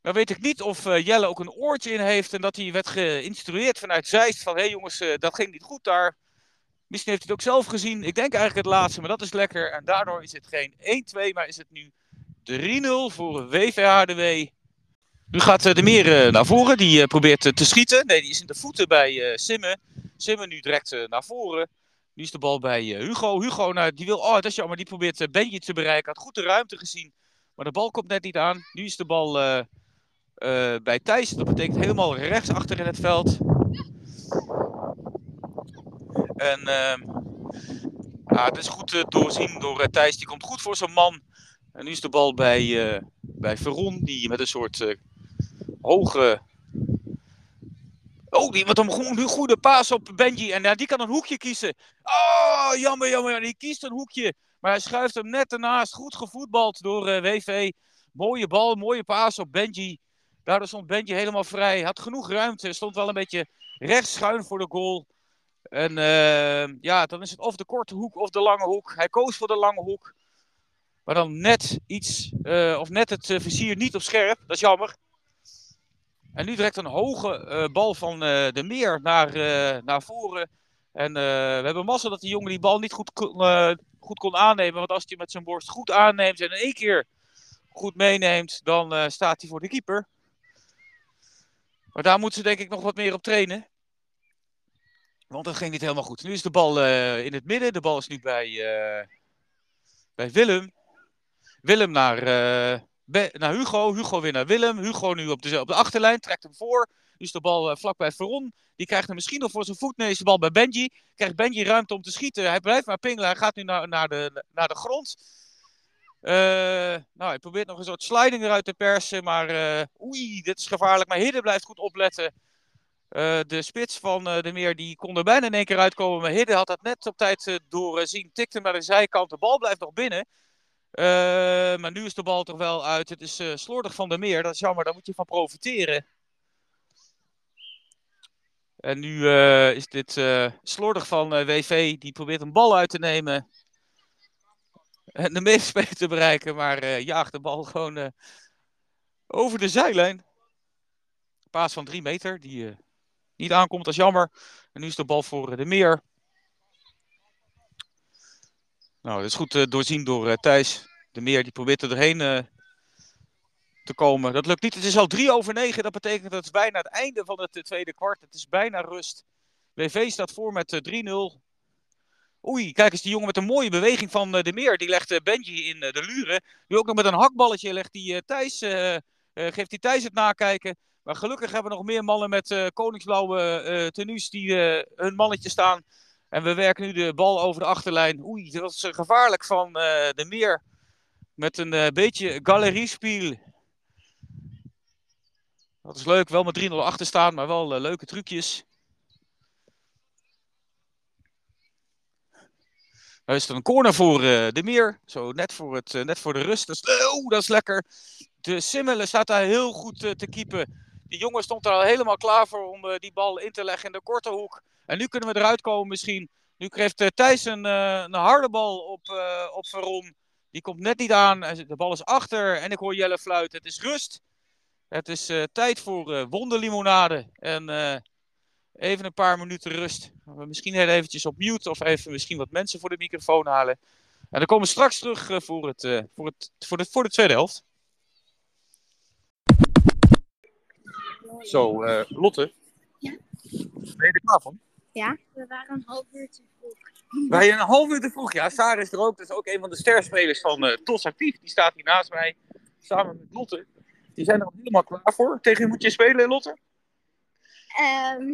Speaker 2: Dan weet ik niet of uh, Jelle ook een oortje in heeft. En dat hij werd geïnstrueerd vanuit Zeist. Van hé hey jongens, uh, dat ging niet goed daar. Misschien heeft hij het ook zelf gezien. Ik denk eigenlijk het laatste, maar dat is lekker. En daardoor is het geen 1-2, maar is het nu 3-0 voor WVHDW. Nu gaat eh, de Meer naar voren. Die uh, probeert te schieten. Nee, die is in de voeten bij Simmen. Simmen nu direct naar voren. Nu is de bal bij Hugo. Hugo, nou, die wil. Oh, dat is jammer. Die probeert Benji te bereiken. Had goed de ruimte gezien. Maar de bal komt net niet aan. Nu is de bal bij Thijs. Dat betekent helemaal rechts achter in het veld. En uh, het is goed doorzien door Thijs. Die komt goed voor zijn man. En nu is de bal bij, bij Veron. Die met een soort hoge... Oh, die met een goede, goede paas op Benji. En ja, die kan een hoekje kiezen. Oh, jammer, jammer. Die kiest een hoekje. Maar hij schuift hem net ernaast. Goed gevoetbald door WV. Mooie bal, mooie paas op Benji. Daardoor stond Benji helemaal vrij. Had genoeg ruimte. Stond wel een beetje rechts schuin voor de goal. En uh, ja, dan is het of de korte hoek of de lange hoek. Hij koos voor de lange hoek. Maar dan net iets, uh, of net het vizier niet op scherp. Dat is jammer. En nu direct een hoge bal van de meer naar, naar voren. En we hebben massa dat die jongen die bal niet goed kon, goed kon aannemen. Want als hij met zijn borst goed aanneemt en in één keer goed meeneemt, dan staat hij voor de keeper. Maar daar moeten ze denk ik nog wat meer op trainen. Want dat ging niet helemaal goed. Nu is de bal in het midden. De bal is nu bij, bij Willem. Willem naar, naar Hugo. Hugo weer naar Willem. Hugo nu op de, op de achterlijn. Trekt hem voor. Is de bal vlak bij Veron. Die krijgt hem misschien nog voor zijn voet. Nee, is de bal bij Benji. Krijgt Benji ruimte om te schieten. Hij blijft maar pingelen. Hij gaat nu naar, naar, de, naar de grond. nou, hij probeert nog een soort sliding eruit te persen. Maar oei, dit is gevaarlijk. Maar Hidde blijft goed opletten. De spits van de Meer die kon er bijna in één keer uitkomen. Maar Hidde had dat net op tijd doorzien. Tikte naar de zijkant. De bal blijft nog binnen. Maar nu is de bal toch wel uit. Het is slordig van de Meer. Dat is jammer. Daar moet je van profiteren. En nu is dit slordig van WV. Die probeert een bal uit te nemen. En de medespeler te bereiken. Maar jaagt de bal gewoon over de zijlijn. Paas van drie meter. Die niet aankomt. Dat is jammer. En nu is de bal voor de meer. Nou, dat is goed uh, doorzien door uh, Thijs. De meer die probeert er doorheen uh, te komen. Dat lukt niet. Het is al drie over negen. Dat betekent dat het bijna het einde van het tweede kwart. Het is bijna rust. WV staat voor met 3-0. Oei, kijk eens die jongen met een mooie beweging van de meer. Die legt Benji in de luren. Nu ook nog met een hakballetje legt die Thijs, geeft die Thijs het nakijken. Maar gelukkig hebben we nog meer mannen met koningsblauwe uh, tenues die hun mannetje staan. En we werken nu de bal over de achterlijn. Oei, dat was gevaarlijk van de meer. Met een beetje galeriespiel. Dat is leuk, wel met 3-0 achter staan, maar wel leuke trucjes. Dan is er een corner voor de meer. Zo net voor, het, net voor de rust. Dat is, oh, dat is lekker. De Simmelen staat daar heel goed te keepen. Die jongen stond er al helemaal klaar voor om die bal in te leggen in de korte hoek. En nu kunnen we eruit komen misschien. Nu krijgt uh, Thijs een, uh, een, harde bal op, op Veron. Die komt net niet aan. De bal is achter en ik hoor Jelle fluiten. Het is rust. Het is tijd voor wonderlimonade. En Even een paar minuten rust. Misschien heel eventjes op mute of even misschien wat mensen voor de microfoon halen. En dan komen we straks terug eh, voor, het, uh, voor, het, voor, de, voor de tweede helft. Zo, uh, Lotte.
Speaker 3: Ja?
Speaker 2: Ben je er klaar van?
Speaker 3: Ja, we waren een half uur te vroeg.
Speaker 2: Wij een half uur te vroeg, ja. Sarah is er ook. Dat is ook een van de sterspelers van uh, TOS Actief. Die staat hier naast mij, samen met Lotte. Die zijn er helemaal klaar voor. Tegen wie moet je spelen, Lotte?
Speaker 3: Um,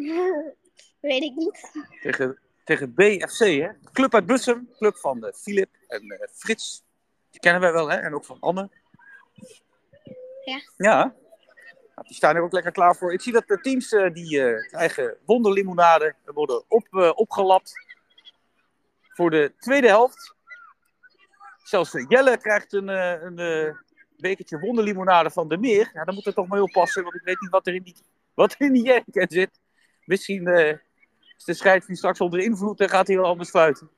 Speaker 3: weet ik niet.
Speaker 2: Tegen, tegen BFC, hè? Club uit Bussum. Club van uh, Philip en uh, Frits. Die kennen wij wel, hè? En ook van Anne.
Speaker 3: Ja.
Speaker 2: Ja. Nou, die staan er ook lekker klaar voor. Ik zie dat de teams uh, die krijgen wonderlimonade worden op, opgelapt. Voor de tweede helft. Zelfs Jelle krijgt een, een bekertje wonderlimonade van de Meer. Ja, dan moet er toch maar oppassen, want ik weet niet wat er in die, wat in die zit. Misschien uh, is de scheidsrechter straks onder invloed en gaat hij wel anders fluiten.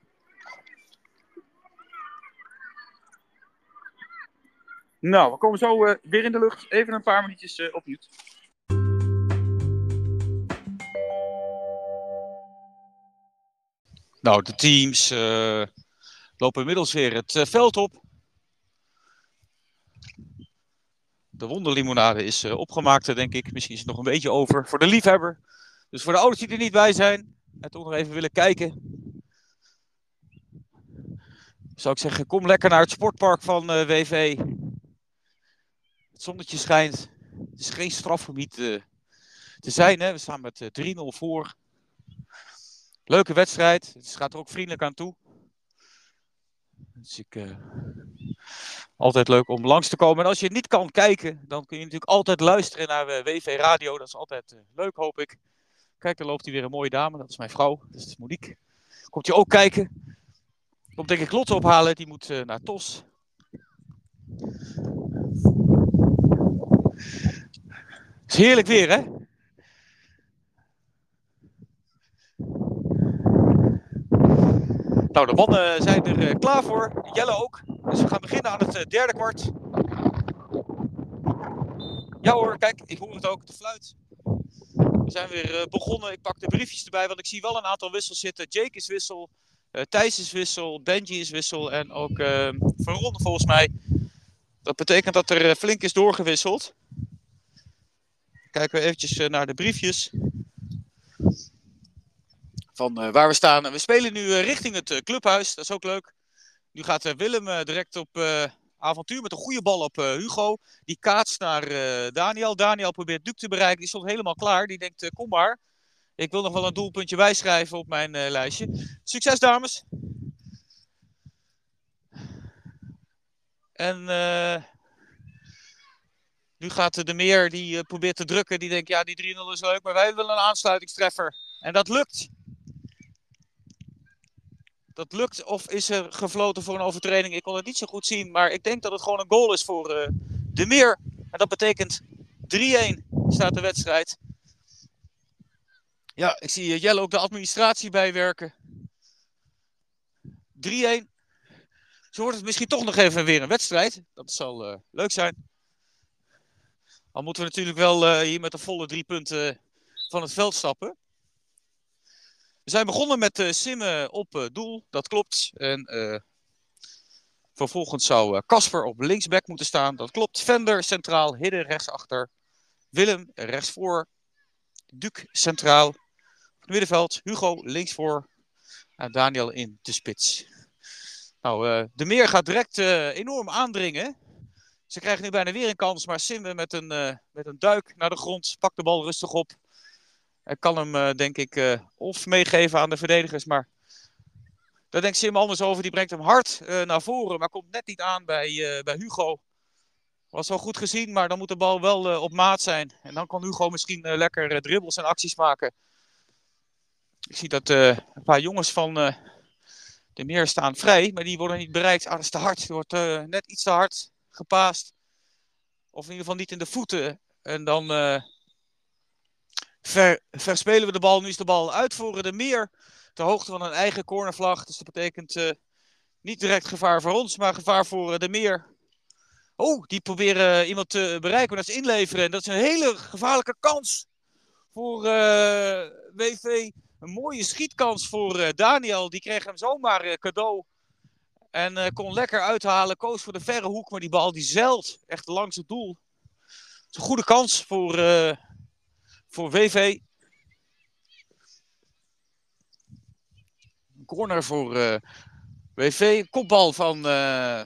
Speaker 2: Nou, we komen zo uh, weer in de lucht. Even een paar minuutjes uh, opnieuw. Nou, de teams lopen inmiddels weer het veld op. De wonderlimonade is opgemaakt, denk ik. Misschien is het nog een beetje over voor de liefhebber. Dus voor de ouders die er niet bij zijn en toch nog even willen kijken. Zou ik zeggen, kom lekker naar het sportpark van WV. Zonnetje schijnt. Het is geen strafgebied te zijn. Hè? We staan met 3-0 voor. Leuke wedstrijd. Het gaat er ook vriendelijk aan toe. Dus ik, uh, altijd leuk om langs te komen. En als je niet kan kijken, dan kun je natuurlijk altijd luisteren naar uh, WV Radio. Dat is altijd leuk, hoop ik. Kijk, daar loopt hier weer een mooie dame. Dat is mijn vrouw. Dat is Monique. Komt je ook kijken. Komt denk ik Lotte ophalen. Die moet naar TOS. Is heerlijk weer, hè? Nou, de mannen zijn er uh, klaar voor. Jelle ook. Dus we gaan beginnen aan het uh, derde kwart. Ja hoor, kijk, ik hoor het ook, de fluit. We zijn weer uh, begonnen. Ik pak de briefjes erbij, want ik zie wel een aantal wissels zitten. Jake is wissel, Thijs is wissel, Benji is wissel en ook Van Ronde volgens mij. Dat betekent dat er flink is doorgewisseld. Kijken we eventjes naar de briefjes van uh, waar we staan. We spelen nu uh, richting het clubhuis. Dat is ook leuk. Nu gaat Willem direct op avontuur met een goede bal op Hugo. Die kaatst naar Daniel. Daniel probeert Duke te bereiken. Die stond helemaal klaar. Die denkt, kom maar. Ik wil nog wel een doelpuntje bijschrijven op mijn lijstje. Succes, dames. En nu gaat de Meer, die probeert te drukken. Die denkt, ja, die 3-0 is leuk, maar wij willen een aansluitingstreffer. En dat lukt dat lukt of is er gefloten voor een overtreding? Ik kon het niet zo goed zien, maar ik denk dat het gewoon een goal is voor uh, de Meer. En dat betekent 3-1 staat de wedstrijd. Ja, ik zie Jelle ook de administratie bijwerken. 3-1. Zo wordt het misschien toch nog even weer een wedstrijd. Dat zal leuk zijn. Al moeten we natuurlijk wel uh, hier met de volle drie punten van het veld stappen. We zijn begonnen met uh, simmen op uh, doel, dat klopt. En vervolgens zou Casper op linksback moeten staan, dat klopt. Vender centraal, Hidden rechtsachter. Willem rechtsvoor. Duc centraal. Op het middenveld, Hugo linksvoor. En Daniel in de spits. Nou, de Meer gaat direct enorm aandringen. Ze krijgen nu bijna weer een kans, maar Simmen met een, met een duik naar de grond. Pakt de bal rustig op. Ik kan hem, uh, denk ik, uh, of meegeven aan de verdedigers. Maar daar denkt Sim anders over. Die brengt hem hard naar voren. Maar komt net niet aan bij, bij Hugo. Was wel goed gezien, maar dan moet de bal wel op maat zijn. En dan kan Hugo misschien lekker dribbles en acties maken. Ik zie dat een paar jongens van de meer staan vrij. Maar die worden niet bereikt. Ah, dat is te hard. Die wordt net iets te hard gepaast. Of in ieder geval niet in de voeten. En dan Ver, verspelen we de bal. Nu is de bal uitvoeren de meer. Ter hoogte van een eigen cornervlag. Dus dat betekent uh, niet direct gevaar voor ons, maar gevaar voor uh, de meer. Oh, die proberen iemand te bereiken. Dat is inleveren. En dat is een hele gevaarlijke kans voor eh, WV. Een mooie schietkans voor eh, Daniel. Die kreeg hem zomaar eh, cadeau. En eh, kon lekker uithalen. Koos voor de verre hoek. Maar die bal die zeilt echt langs het doel. Het is een goede kans voor, eh, voor WV. Corner voor eh, WV. Kopbal van,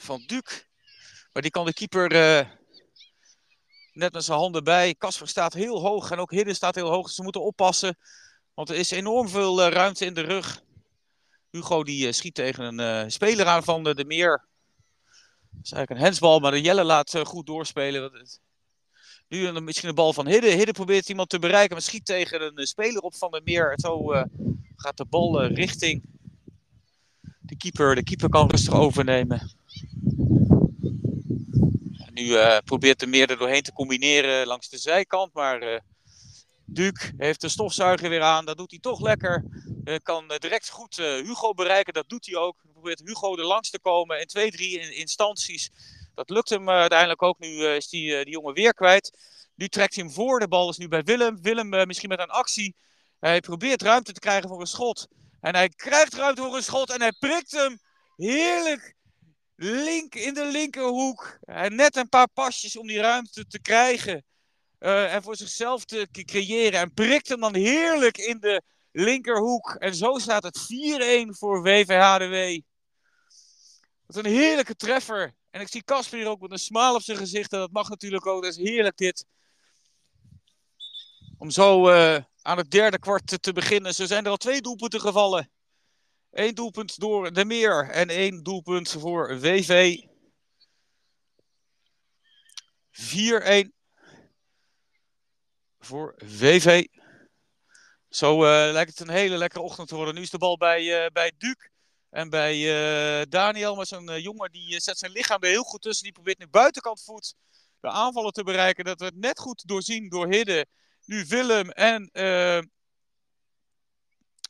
Speaker 2: van Duc. Maar die kan de keeper net met zijn handen bij. Kasper staat heel hoog en ook Hidden staat heel hoog. Ze moeten oppassen. Want er is enorm veel ruimte in de rug. Hugo die eh, schiet tegen een eh, speler aan van de, de Meer. Dat is eigenlijk een hensbal, maar de Jelle laat eh, goed doorspelen. Nu een, misschien een bal van Hidden. Hidden probeert iemand te bereiken, maar schiet tegen een speler op van de Meer. En zo gaat de bal richting de keeper. De keeper kan rustig overnemen. En nu probeert de Meer er doorheen te combineren langs de zijkant, maar... eh Duc heeft de stofzuiger weer aan. Dat doet hij toch lekker. Eh, kan eh, direct goed eh, Hugo bereiken. Dat doet hij ook. Probeert Hugo er langs te komen in twee, drie in- instanties. Dat lukt hem uiteindelijk ook. Nu is die, die jongen weer kwijt. Nu trekt hij hem voor. De bal is nu bij Willem. Willem misschien met een actie. Hij probeert ruimte te krijgen voor een schot. En hij krijgt ruimte voor een schot. En hij prikt hem heerlijk link in de linkerhoek. En net een paar pasjes om die ruimte te krijgen. en voor zichzelf te creëren. En prikt hem dan heerlijk in de linkerhoek. En zo staat het 4-1 voor WVHDW. Wat een heerlijke treffer. En ik zie Casper hier ook met een smaal op zijn gezicht. En dat mag natuurlijk ook. Dat is heerlijk dit. Om zo eh, aan het derde kwart te, beginnen. Zo zijn er al twee doelpunten gevallen. Eén doelpunt door de Meer. En één doelpunt voor WV. 4-1 voor VV. Zo eh, lijkt het een hele lekkere ochtend te worden. Nu is de bal bij, eh bij Duc en bij eh, Daniel. Maar zo'n jongen die zet zijn lichaam er heel goed tussen. Die probeert nu buitenkant voet de aanvallen te bereiken. Dat werd net goed doorzien door Hidde. Nu Willem en,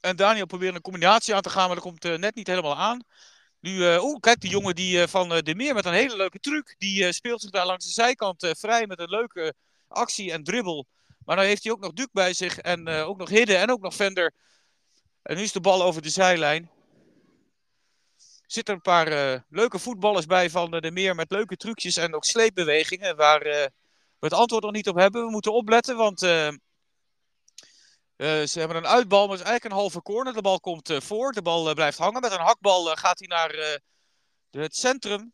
Speaker 2: en Daniel proberen een combinatie aan te gaan. Maar dat komt net niet helemaal aan. Nu, eh oeh, kijk, die jongen die, van De Meer met een hele leuke truc. Die speelt zich daar langs de zijkant vrij met een leuke actie en dribbel. Maar dan heeft hij ook nog Duc bij zich en eh, ook nog Hidde en ook nog Vender. En nu is de bal over de zijlijn. Er zitten een paar eh, leuke voetballers bij van eh, de meer met leuke trucjes en ook sleepbewegingen waar we het antwoord nog niet op hebben. We moeten opletten, want ze hebben een uitbal, maar het is eigenlijk een halve corner. De bal komt voor, de bal blijft hangen. Met een hakbal gaat hij naar het centrum.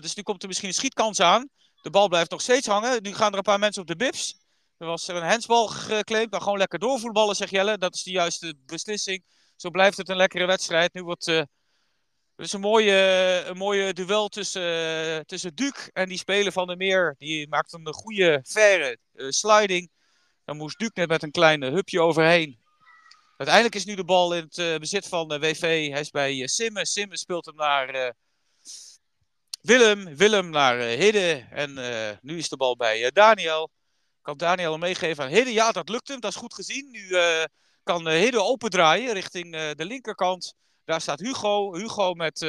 Speaker 2: Dus nu komt er misschien een schietkans aan. De bal blijft nog steeds hangen. Nu gaan er een paar mensen op de bips. Was er een hensbal geclaimd. Dan gewoon lekker doorvoetballen, zegt Jelle. Dat is de juiste beslissing. Zo blijft het een lekkere wedstrijd. Nu wordt het is een mooie, een mooie duel tussen, eh, tussen Duc en die speler van de Meer. Die maakt een goede, verre eh, sliding. Dan moest Duc net met een klein hupje overheen. Uiteindelijk is nu de bal in het bezit van WV. Hij is bij uh, Simme. Simme speelt hem naar Willem. Willem naar Hidde. En nu is de bal bij Daniel. Kan Daniel meegeven aan? Ja, dat lukt hem. Dat is goed gezien. Nu eh, kan eh, Hidde opendraaien richting eh, de linkerkant. Daar staat Hugo. Hugo met,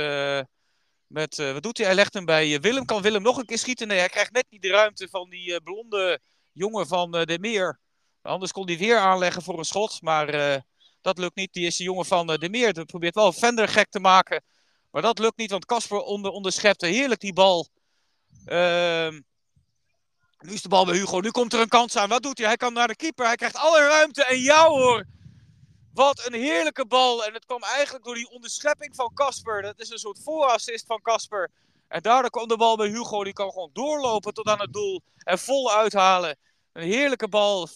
Speaker 2: met wat doet hij? Hij legt hem bij Willem. Kan Willem nog een keer schieten? Nee, hij krijgt net niet de ruimte van die blonde jongen van de Meer. Anders kon hij weer aanleggen voor een schot. Maar dat lukt niet. Die is de jongen van de Meer. Die probeert wel Vender gek te maken. Maar dat lukt niet, want Casper onder, onderschepte heerlijk die bal. Ehm, nu is de bal bij Hugo. Nu komt er een kans aan. Wat doet hij? Hij kan naar de keeper. Hij krijgt alle ruimte. En jou hoor. Wat een heerlijke bal. En het kwam eigenlijk door die onderschepping van Casper. Dat is een soort voorassist van Casper. En daardoor kwam de bal bij Hugo. Die kan gewoon doorlopen tot aan het doel. En vol uithalen. Een heerlijke bal. 5-1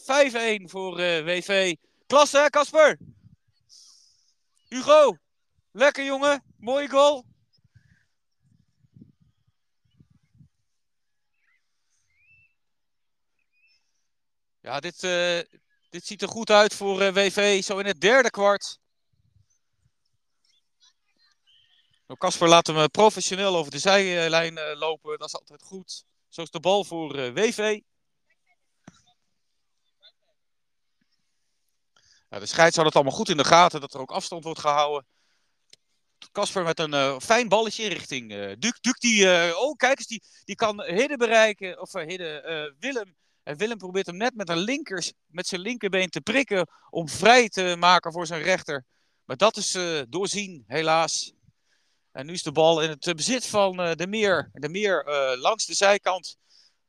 Speaker 2: voor eh, WV. Klasse Casper? Hugo. Lekker jongen. Mooie goal. Ja, dit, eh, dit ziet er goed uit voor eh, WV. Zo in het derde kwart. Nou, Casper laat hem eh, professioneel over de zijlijn lopen. Dat is altijd goed. Zo is de bal voor WV. De scheids had het allemaal goed in de gaten. Dat er ook afstand wordt gehouden. Casper met een fijn balletje richting uh, Duc. Die, oh kijk eens, die, die kan Hidde bereiken. Of uh, Hidde, Willem. En Willem probeert hem net met, linkers, met zijn linkerbeen te prikken om vrij te maken voor zijn rechter. Maar dat is uh, doorzien, helaas. En nu is de bal in het bezit van uh, de Meer. De Meer langs de zijkant,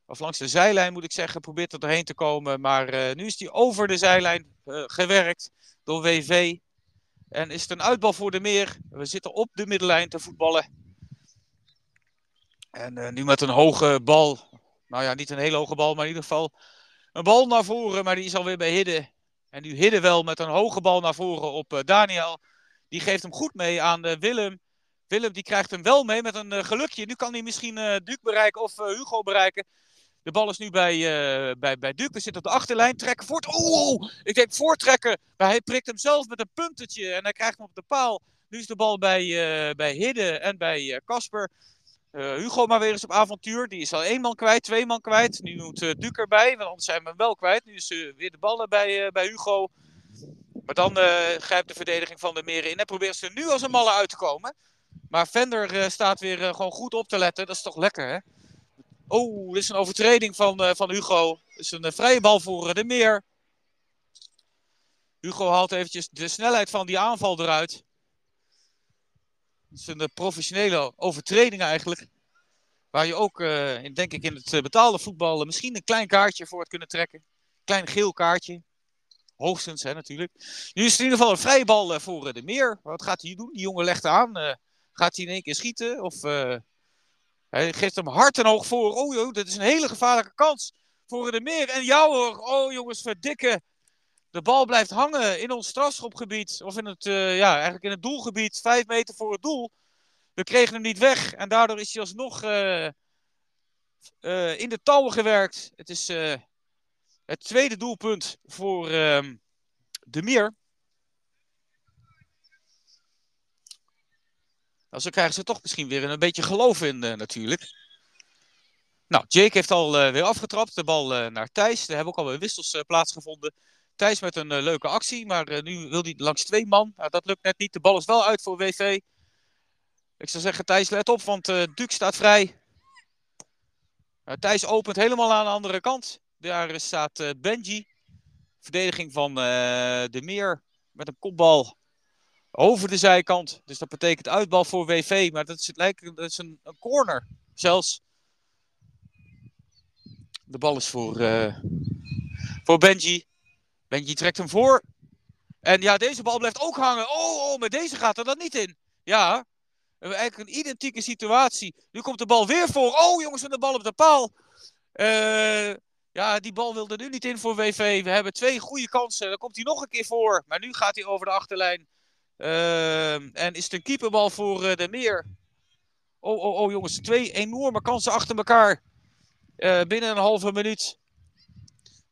Speaker 2: of langs de zijlijn moet ik zeggen, probeert er doorheen te komen. Maar nu is hij over de zijlijn gewerkt door WV. En is het een uitbal voor de Meer. We zitten op de middenlijn te voetballen. En nu met een hoge bal. Nou ja, niet een hele hoge bal, maar in ieder geval een bal naar voren. Maar die is alweer bij Hidde. En nu Hidde wel met een hoge bal naar voren op uh, Daniel. Die geeft hem goed mee aan uh, Willem. Willem die krijgt hem wel mee met een uh, gelukje. Nu kan hij misschien Duc bereiken of Hugo bereiken. De bal is nu bij, bij, bij Duc. We zitten op de achterlijn. Trekken voort. Oh, ik denk voortrekken. Maar hij prikt hem zelf met een puntetje. En hij krijgt hem op de paal. Nu is de bal bij, bij Hidde en bij Casper. Uh, Hugo maar weer eens op avontuur. Die is al één man kwijt, twee man kwijt. Nu moet uh, Duc erbij, want anders zijn we hem wel kwijt. Nu is uh, weer de ballen bij, bij Hugo. Maar dan grijpt de verdediging van de Meren in. En probeert ze nu als een malle uit te komen. Maar Vender staat weer gewoon goed op te letten. Dat is toch lekker, hè? Oh, dit is een overtreding van, van Hugo. Dit is een vrije bal voor de Meer. Hugo haalt eventjes de snelheid van die aanval eruit. Het is een professionele overtreding eigenlijk. Waar je ook, uh, denk ik, in het eh, betaalde voetbal misschien een klein kaartje voor had kunnen trekken. Klein geel kaartje. Hoogstens, hè, natuurlijk. Nu is het in ieder geval een vrije bal voor de Meer. Wat gaat hij doen? Die jongen legt aan. gaat hij in één keer schieten? Of hij geeft hem hard en hoog voor. Oh joh, dit is een hele gevaarlijke kans voor de Meer. En jou hoor. Oh jongens, verdikken. De bal blijft hangen in ons strafschopgebied. Of in het, uh, ja, eigenlijk in het doelgebied. Vijf meter voor het doel. We kregen hem niet weg. En daardoor is hij alsnog uh, uh, in de touwen gewerkt. Het is het tweede doelpunt voor ehm, de Mier. Nou, zo krijgen ze toch misschien weer een beetje geloof in natuurlijk. Nou, Jake heeft al weer afgetrapt. De bal naar Thijs. Er hebben ook alweer wissels plaatsgevonden. Thijs met een uh, leuke actie, maar uh, nu wil hij langs twee man. Nou, dat lukt net niet. De bal is wel uit voor WV. Ik zou zeggen, Thijs, let op, want uh, Duc staat vrij. Thijs opent helemaal aan de andere kant. Daar staat Benji. Verdediging van de Meer met een kopbal over de zijkant. Dus dat betekent uitbal voor WV, maar dat is, lijkt, dat is een, een corner zelfs. De bal is voor, voor Benji. Benji trekt hem voor. En ja, deze bal blijft ook hangen. Oh, oh, maar deze gaat er dan niet in. Ja, eigenlijk een identieke situatie. Nu komt de bal weer voor. Oh, jongens, met de bal op de paal. Uh, ja, die bal wilde nu niet in voor WV. We hebben twee goede kansen. Dan komt hij nog een keer voor. Maar nu gaat hij over de achterlijn. Uh, en is het een keeperbal voor uh, de Meer. Oh, oh, oh, jongens. Twee enorme kansen achter elkaar. binnen een halve minuut.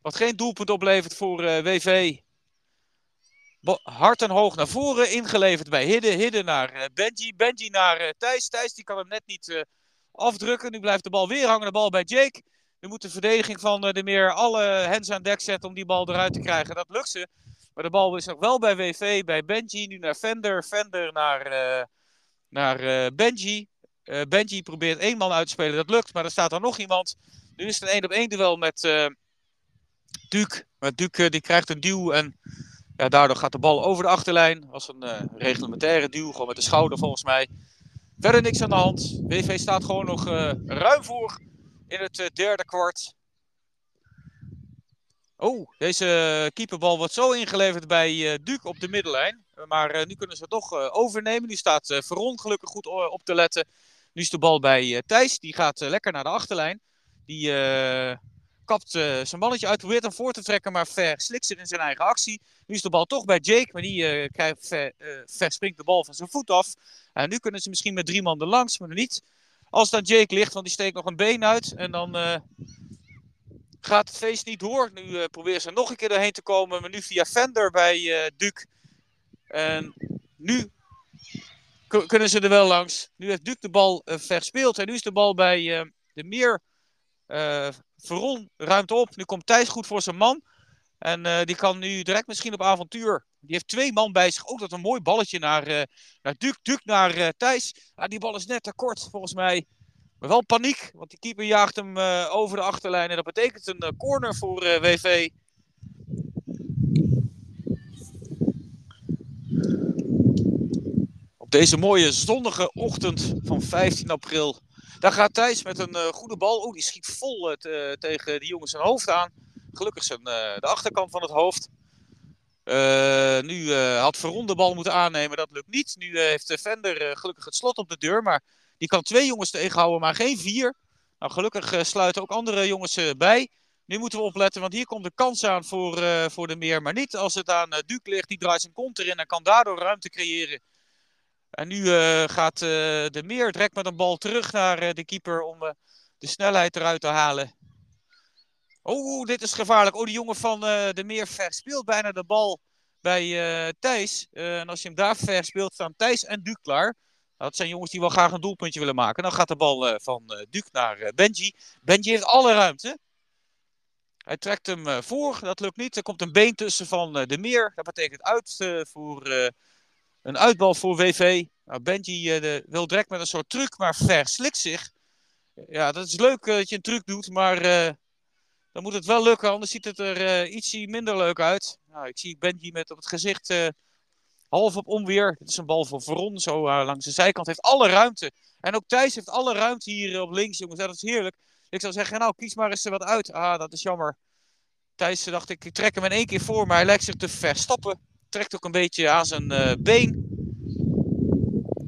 Speaker 2: Wat geen doelpunt oplevert voor uh, WV. Bo hard en hoog naar voren ingeleverd bij Hidde. Hidde naar uh, Benji. Benji naar uh, Thijs. Thijs die kan hem net niet afdrukken. Nu blijft de bal weer hangen. De bal bij Jake. Nu moet de verdediging van de meer alle hens aan dek zetten om die bal eruit te krijgen. Dat lukt ze. Maar de bal is nog wel bij WV, bij Benji. Nu naar Fender. Fender naar, naar Benji. Benji probeert één man uit te spelen. Dat lukt, maar er staat er nog iemand. Nu is het een één op één duel met Duke. Maar Duke eh, die krijgt een duw en ja, daardoor gaat de bal over de achterlijn. Was een uh, reglementaire duw, gewoon met de schouder volgens mij. Verder niks aan de hand. WV staat gewoon nog uh, ruim voor in het derde kwart. Oh, deze keeperbal wordt zo ingeleverd bij Duke op de middenlijn. Maar nu kunnen ze het toch overnemen. Nu staat uh, Veron gelukkig goed op te letten. Nu is de bal bij Thijs. Die gaat lekker naar de achterlijn. Die kapt uh, zijn balletje uit, probeert hem voor te trekken, maar Ver slikt zich in zijn eigen actie. Nu is de bal toch bij Jake, maar die uh, krijgt, ver, uh, verspringt de bal van zijn voet af. En nu kunnen ze misschien met drie man er langs, maar niet. Als dan Jake ligt, want die steekt nog een been uit. En dan gaat het feest niet door. Nu proberen ze nog een keer erheen te komen, maar nu via Fender bij Duke. En nu kunnen ze er wel langs. Nu heeft Duke de bal verspeeld en nu is de bal bij de Meer uh, Veron ruimt op. Nu komt Thijs goed voor zijn man. En uh, die kan nu direct misschien op avontuur. Die heeft twee man bij zich. Ook dat een mooi balletje naar, uh, naar Duc. Duc naar uh, Thijs. Ah, die bal is net te kort volgens mij. Maar wel paniek, want die keeper jaagt hem eh, over de achterlijn. En dat betekent een eh, corner voor eh, WV. Op deze mooie zonnige ochtend van 15 april. Daar gaat Thijs met een eh, goede bal. Oeh, die schiet vol eh, te- tegen die jongen zijn hoofd aan. Gelukkig zijn eh, de achterkant van het hoofd. Eh, nu eh, had Veron de bal moeten aannemen, dat lukt niet. Nu eh, heeft de Vender eh, gelukkig het slot op de deur, maar die kan twee jongens tegenhouden, maar geen vier. Nou, gelukkig eh, sluiten ook andere jongens eh, bij. Nu moeten we opletten, want hier komt de kans aan voor, eh, voor de meer. Maar niet als het aan Duke ligt. Die draait zijn kont erin en kan daardoor ruimte creëren. En nu eh, gaat eh, de meer direct met een bal terug naar eh, de keeper om de snelheid eruit te halen. Oh, dit is gevaarlijk. Oh, die jongen van de meer verspeelt bijna de bal bij Thijs. En als je hem daar verspeelt, staan Thijs en Duke klaar. Dat zijn jongens die wel graag een doelpuntje willen maken. Dan gaat de bal van Duke naar Benji. Benji heeft alle ruimte. Hij trekt hem voor, dat lukt niet. Er komt een been tussen van de meer. Dat betekent uit voor een uitbal voor WV. Nou, Benji eh, wil direct met een soort truc, maar verslikt zich. Ja, dat is leuk eh, dat je een truc doet, maar eh, dan moet het wel lukken. Anders ziet het er ietsie minder leuk uit. Nou, ik zie Benji met op het gezicht half op onweer. Dit is een bal voor Veron, zo langs de zijkant. Heeft alle ruimte. En ook Thijs heeft alle ruimte hier op links, jongens. Dat is heerlijk. Ik zou zeggen, nou, kies maar eens er wat uit. Ah, dat is jammer. Thijs dacht ik, ik trek hem in één keer voor, maar hij lijkt zich te verstappen. Trekt ook een beetje aan zijn eh, been.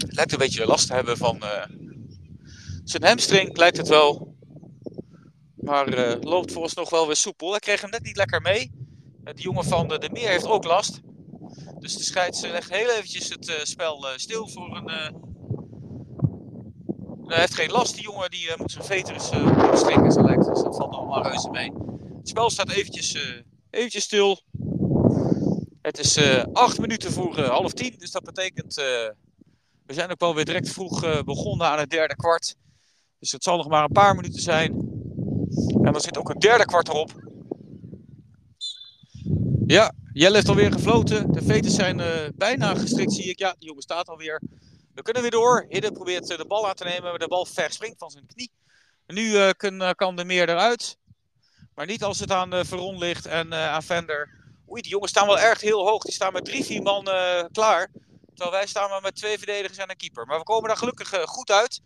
Speaker 2: Lijkt een beetje last te hebben van eh, zijn hamstring, lijkt het wel. Maar eh, loopt vooralsnog wel weer soepel. Hij kreeg hem net niet lekker mee. Die jongen van de, de Meer heeft ook last. Dus de scheids eh, legt heel eventjes het spel stil voor een... Hij heeft geen last, die jongen die moet zijn veters uh, opsteken, zo lijkt. Dus dat valt allemaal reuze mee. Het spel staat eventjes, eventjes stil. Het is eh, acht minuten voor eh, half tien, dus dat betekent... eh, we zijn ook wel weer direct vroeg begonnen aan het derde kwart. Dus het zal nog maar een paar minuten zijn. En dan zit ook een derde kwart erop. Ja, Jelle heeft alweer gefloten. De veters zijn bijna gestrikt, zie ik. Ja, de jongen staat alweer. We kunnen weer door. Hidde probeert de bal aan te nemen, maar de bal verspringt van zijn knie. En nu kan, kan de meer eruit. Maar niet als het aan Veron ligt en aan Vender. Oei, die jongens staan wel erg heel hoog. Die staan met drie, vier man uh, klaar. Terwijl wij staan maar met twee verdedigers en een keeper. Maar we komen daar gelukkig uh, goed uit.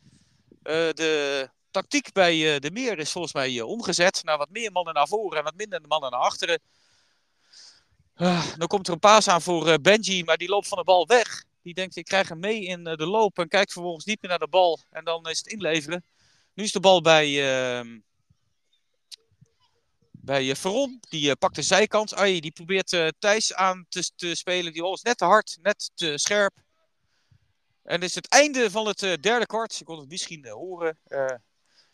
Speaker 2: de tactiek bij de meer is volgens mij omgezet. Naar wat meer mannen naar voren en wat minder mannen naar achteren. dan komt er een paas aan voor Benji, maar die loopt van de bal weg. Die denkt, ik krijg hem mee in de loop en kijkt vervolgens niet meer naar de bal. En dan is het inleveren. Nu is de bal bij, uh, bij uh, Veron. Die uh, pakt de zijkant. Ai, die probeert uh, Thijs aan te, te, spelen. Die is net te hard, net te scherp. En dit is het einde van het derde kwart. Je kon het misschien horen.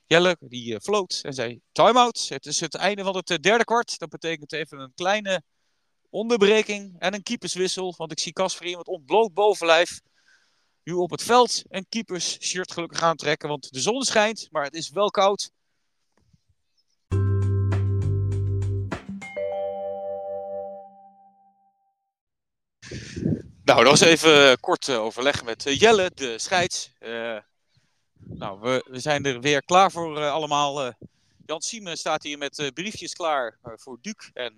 Speaker 2: Jelle, die floot en zei time-out. Het is het einde van het derde kwart. Dat betekent even een kleine onderbreking en een keeperswissel. Want ik zie Casper iemand ontbloot bovenlijf. Nu op het veld een keepers shirt gelukkig aantrekken. Want de zon schijnt, maar het is wel koud. Nou, dat was even kort overleg met Jelle, de scheids. Uh, nou, we, we, zijn er weer klaar voor allemaal. Uh, Jan Siemen staat hier met briefjes klaar voor Duc en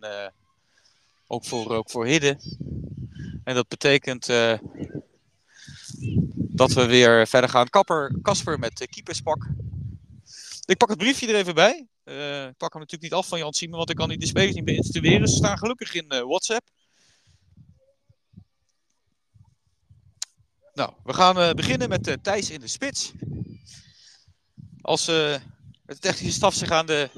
Speaker 2: ook voor, ook voor Hidde. En dat betekent dat we weer verder gaan. Kapper, Kasper met keeperspak. Ik pak het briefje er even bij. Ik pak hem natuurlijk niet af van Jan Siemen, want ik kan niet de spelers niet meer instrueren. Ze staan gelukkig in WhatsApp. Nou, we gaan beginnen met Thijs in de spits. Als de technische staf zich aan de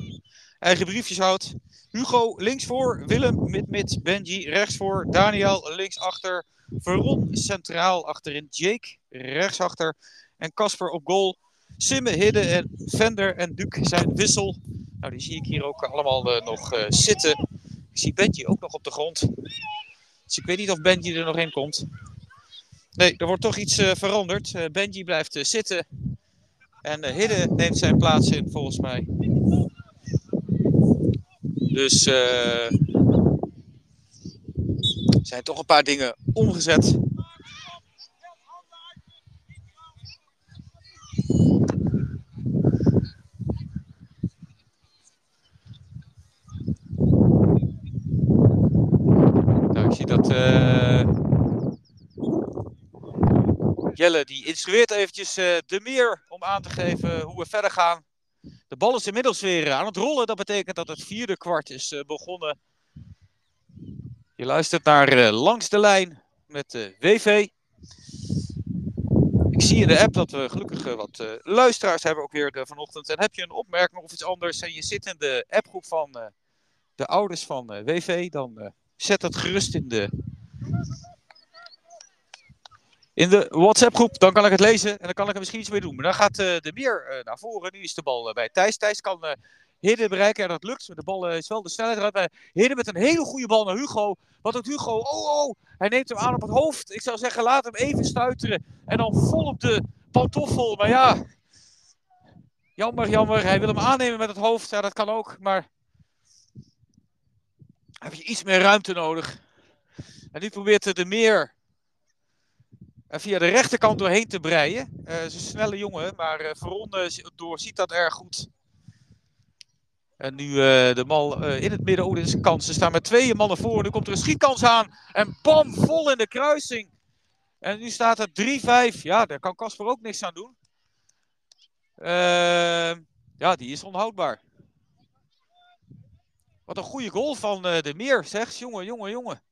Speaker 2: eigen briefjes houdt, Hugo links voor, Willem mid mid, Benji rechts voor, Daniel links achter, Veron centraal achterin, Jake rechtsachter en Casper op goal. Simme, Hidde en Vender en Duke zijn wissel. Nou, die zie ik hier ook allemaal uh, nog uh, zitten. Ik zie Benji ook nog op de grond. Dus ik weet niet of Benji er nog in komt. Nee, er wordt toch iets eh, veranderd. Eh, Benji blijft eh, zitten. En Hidde neemt zijn plaats in, volgens mij. Dus er zijn toch een paar dingen omgezet. Nou, ik zie dat... Uh... Jelle die instrueert eventjes eh, de meer om aan te geven hoe we verder gaan. De bal is inmiddels weer aan het rollen. Dat betekent dat het vierde kwart is eh, begonnen. Je luistert naar eh, Langs de Lijn met WV. Ik zie in de app dat we gelukkig wat luisteraars hebben ook weer vanochtend. En heb je een opmerking of iets anders en je zit in de appgroep van de ouders van WV, dan zet dat gerust in de, in de WhatsApp-groep. Dan kan ik het lezen en dan kan ik er misschien iets mee doen. Maar dan gaat eh, de meer eh, naar voren. Nu is de bal eh, bij Thijs. Thijs kan Hidden bereiken en dat lukt. De bal is wel de snelheid eruit. Hidden met een hele goede bal naar Hugo. Wat doet Hugo? Oh, oh, hij neemt hem aan op het hoofd. Ik zou zeggen, laat hem even stuiteren. En dan vol op de pantoffel. Maar ja, jammer, jammer. Hij wil hem aannemen met het hoofd. Ja, dat kan ook. Maar heb je iets meer ruimte nodig. En nu probeert de meer er via de rechterkant doorheen te breien. Het is een snelle jongen, maar uh, Veron eh, zi- doorziet dat erg goed. En nu eh, de eh, in het midden. Oh, dit is een kans. Ze staan met twee mannen voor. Nu komt er een schietkans aan. En bam, vol in de kruising. En nu staat het 3-5. Ja, daar kan Casper ook niks aan doen. Eh, ja, die is onhoudbaar. Wat een goede goal van de Meer, zeg. Jongen, jongen, jongen.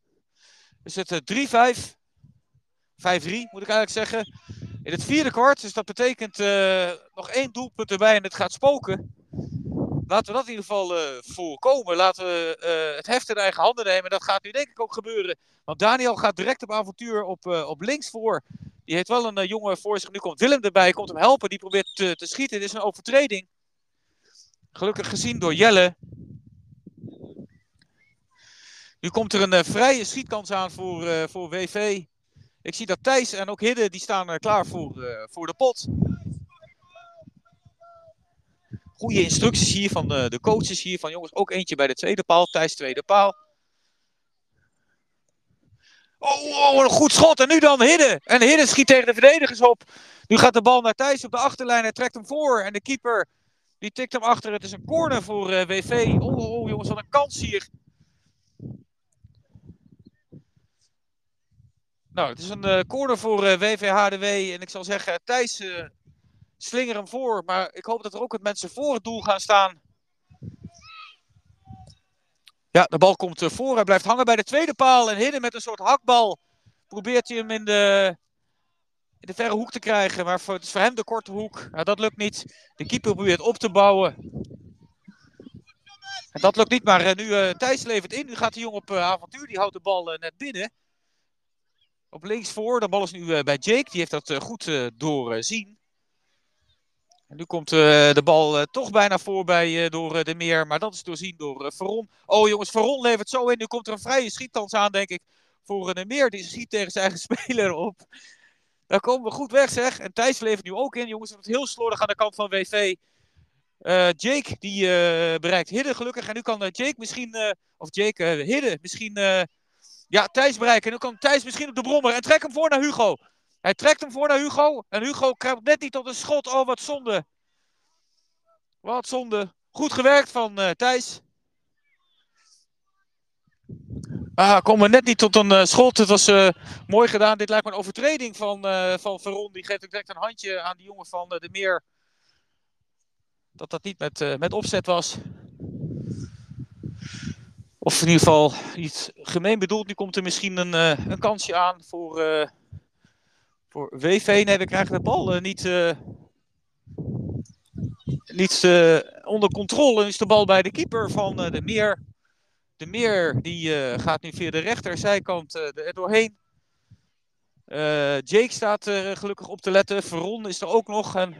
Speaker 2: Is het eh, 3-5. 5-3 moet ik eigenlijk zeggen. In het vierde kwart. Dus dat betekent eh, nog één doelpunt erbij en het gaat spoken. Laten we dat in ieder geval eh, voorkomen. Laten we eh, het heft in eigen handen nemen. Dat gaat nu denk ik ook gebeuren. Want Daniel gaat direct op avontuur op, op links voor. Die heeft wel een jongen voor zich. Nu komt Willem erbij. Komt hem helpen. Die probeert te, te schieten. Dit is een overtreding. Gelukkig gezien door Jelle. Nu komt er een vrije schietkans aan voor, voor WV. Ik zie dat Thijs en ook Hidde die staan eh, klaar voor, eh, voor de pot. Goede instructies hier van de, de coaches hier. Van jongens, ook eentje bij de tweede paal. Thijs tweede paal. Oh, oh, een goed schot. En nu dan Hidde. En Hidde schiet tegen de verdedigers op. Nu gaat de bal naar Thijs op de achterlijn. Hij trekt hem voor. En de keeper die tikt hem achter. Het is een corner voor eh, WV. Oh, oh, oh, jongens, wat een kans hier. Nou, het is een eh, corner voor eh, WVHDW. En ik zal zeggen, Thijs eh, slinger hem voor. Maar ik hoop dat er ook wat mensen voor het doel gaan staan. Ja, de bal komt voor. Hij blijft hangen bij de tweede paal. En Hidden met een soort hakbal. Probeert hij hem in de, in de verre hoek te krijgen. Maar voor, het is voor hem de korte hoek. Nou, dat lukt niet. De keeper probeert op te bouwen. En dat lukt niet. Maar nu eh Thijs levert in. Nu gaat de jongen op avontuur. Die houdt de bal net binnen. Op links voor. De bal is nu eh, bij Jake. Die heeft dat eh, goed eh, doorzien. En nu komt de bal toch bijna voor bij, eh, door de meer. Maar dat is doorzien door uh, Veron. Oh jongens, Veron levert zo in. Nu komt er een vrije schietkans aan, denk ik. Voor uh, de meer. Die schiet tegen zijn eigen speler op. Daar komen we goed weg, zeg. En Thijs levert nu ook in. Jongens, het heel slordig aan de kant van WV. Jake, die bereikt Hidde gelukkig. En nu kan Jake misschien... eh, of Jake, Hidde misschien... ja, Thijs bereiken. En nu kan Thijs misschien op de brommer. En trek hem voor naar Hugo. Hij trekt hem voor naar Hugo. En Hugo krijgt net niet tot een schot. Oh, wat zonde. Wat zonde. Goed gewerkt van eh, Thijs. Ah, komen net niet tot een eh, schot. Het was eh, mooi gedaan. Dit lijkt me een overtreding van, van Veron. Die geeft ook direct een handje aan die jongen van de Meer. Dat dat niet met, met opzet was. Of in ieder geval iets gemeen bedoeld. Nu komt er misschien een, eh, een kansje aan voor, eh, voor WV. Nee, we krijgen de bal eh, niet, niet onder controle. Is de bal bij de keeper van de Meer. De Meer die gaat nu via de rechterzijkant eh, er doorheen. Jake staat er gelukkig op te letten. Veron is er ook nog. En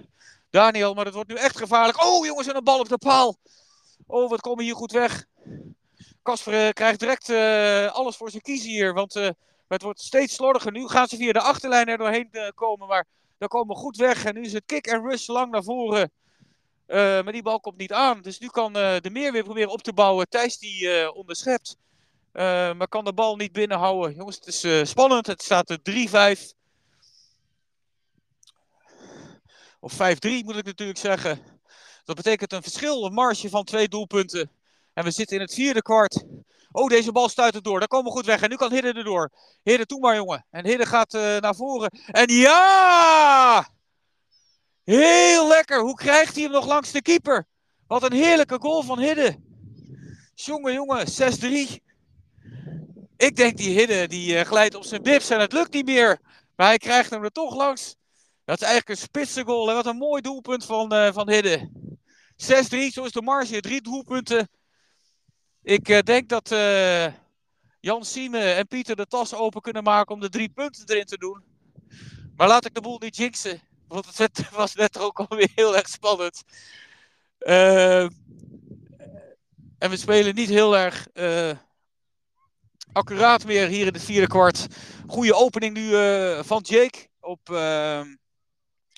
Speaker 2: Daniel, maar het wordt nu echt gevaarlijk. Oh jongens, en een bal op de paal. Oh, wat komen hier goed weg. Kasper eh, krijgt direct eh, alles voor zijn kiezen hier. Want eh, het wordt steeds slordiger. Nu gaan ze via de achterlijn er doorheen komen. Maar daar komen goed weg. En nu is het kick en rush lang naar voren. Maar die bal komt niet aan. Dus nu kan de meer weer proberen op te bouwen. Thijs die eh, onderschept. Maar kan de bal niet binnenhouden. Jongens, het is spannend. Het staat er 3-5. Of 5-3 moet ik natuurlijk zeggen. Dat betekent een verschil, een marge van twee doelpunten. En we zitten in het vierde kwart. Oh, deze bal stuit het door. Daar komen we goed weg. En nu kan Hidde erdoor. Hidde, toe maar, jongen. En Hidde gaat uh, naar voren. En ja! Heel lekker. Hoe krijgt hij hem nog langs de keeper? Wat een heerlijke goal van Hidde. Jongen, jongen, 6-3. Ik denk die Hidde die uh, glijdt op zijn bips en het lukt niet meer. Maar hij krijgt hem er toch langs. Dat is eigenlijk een spitse goal. En wat een mooi doelpunt van, uh, van Hidde. 6-3, zo is de marge. Drie doelpunten. Ik uh, denk dat Jan Siemen en Pieter de tas open kunnen maken om de drie punten erin te doen. Maar laat ik de boel niet jinxen. Want het was net ook alweer heel erg spannend. Uh, en we spelen niet heel erg uh, accuraat meer hier in het vierde kwart. Goede opening nu van Jake op,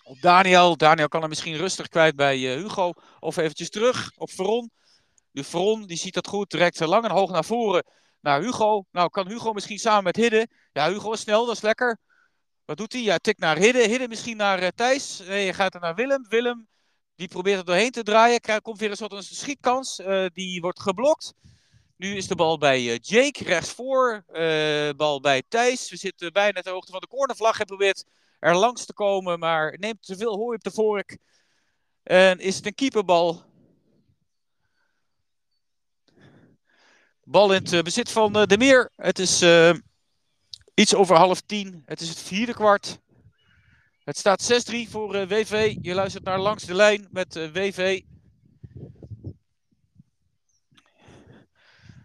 Speaker 2: op Daniel. Daniel kan er misschien rustig kwijt bij Hugo. Of eventjes terug op Veron. De Veron die ziet dat goed. Direct lang en hoog naar voren naar Hugo. Nou kan Hugo misschien samen met Hidde. Ja, Hugo is snel, dat is lekker. Wat doet hij? Ja, tik naar Hidde. Hidde misschien naar uh, Thijs. Nee, je gaat er naar Willem. Willem, die probeert er doorheen te draaien. Krijgt, komt weer een soort een schietkans. Uh, die wordt geblokt. Nu is de bal bij uh, Jake, rechtsvoor. bal bij Thijs. We zitten bijna ter hoogte van de cornervlag. Hij probeert er langs te komen, maar neemt te veel hooi op de vork. En is het een keeperbal. Bal in het bezit van De Meer. Het is Iets over half tien. Het is het vierde kwart. Het staat 6-3 voor WV. Je luistert naar Langs de Lijn met WV.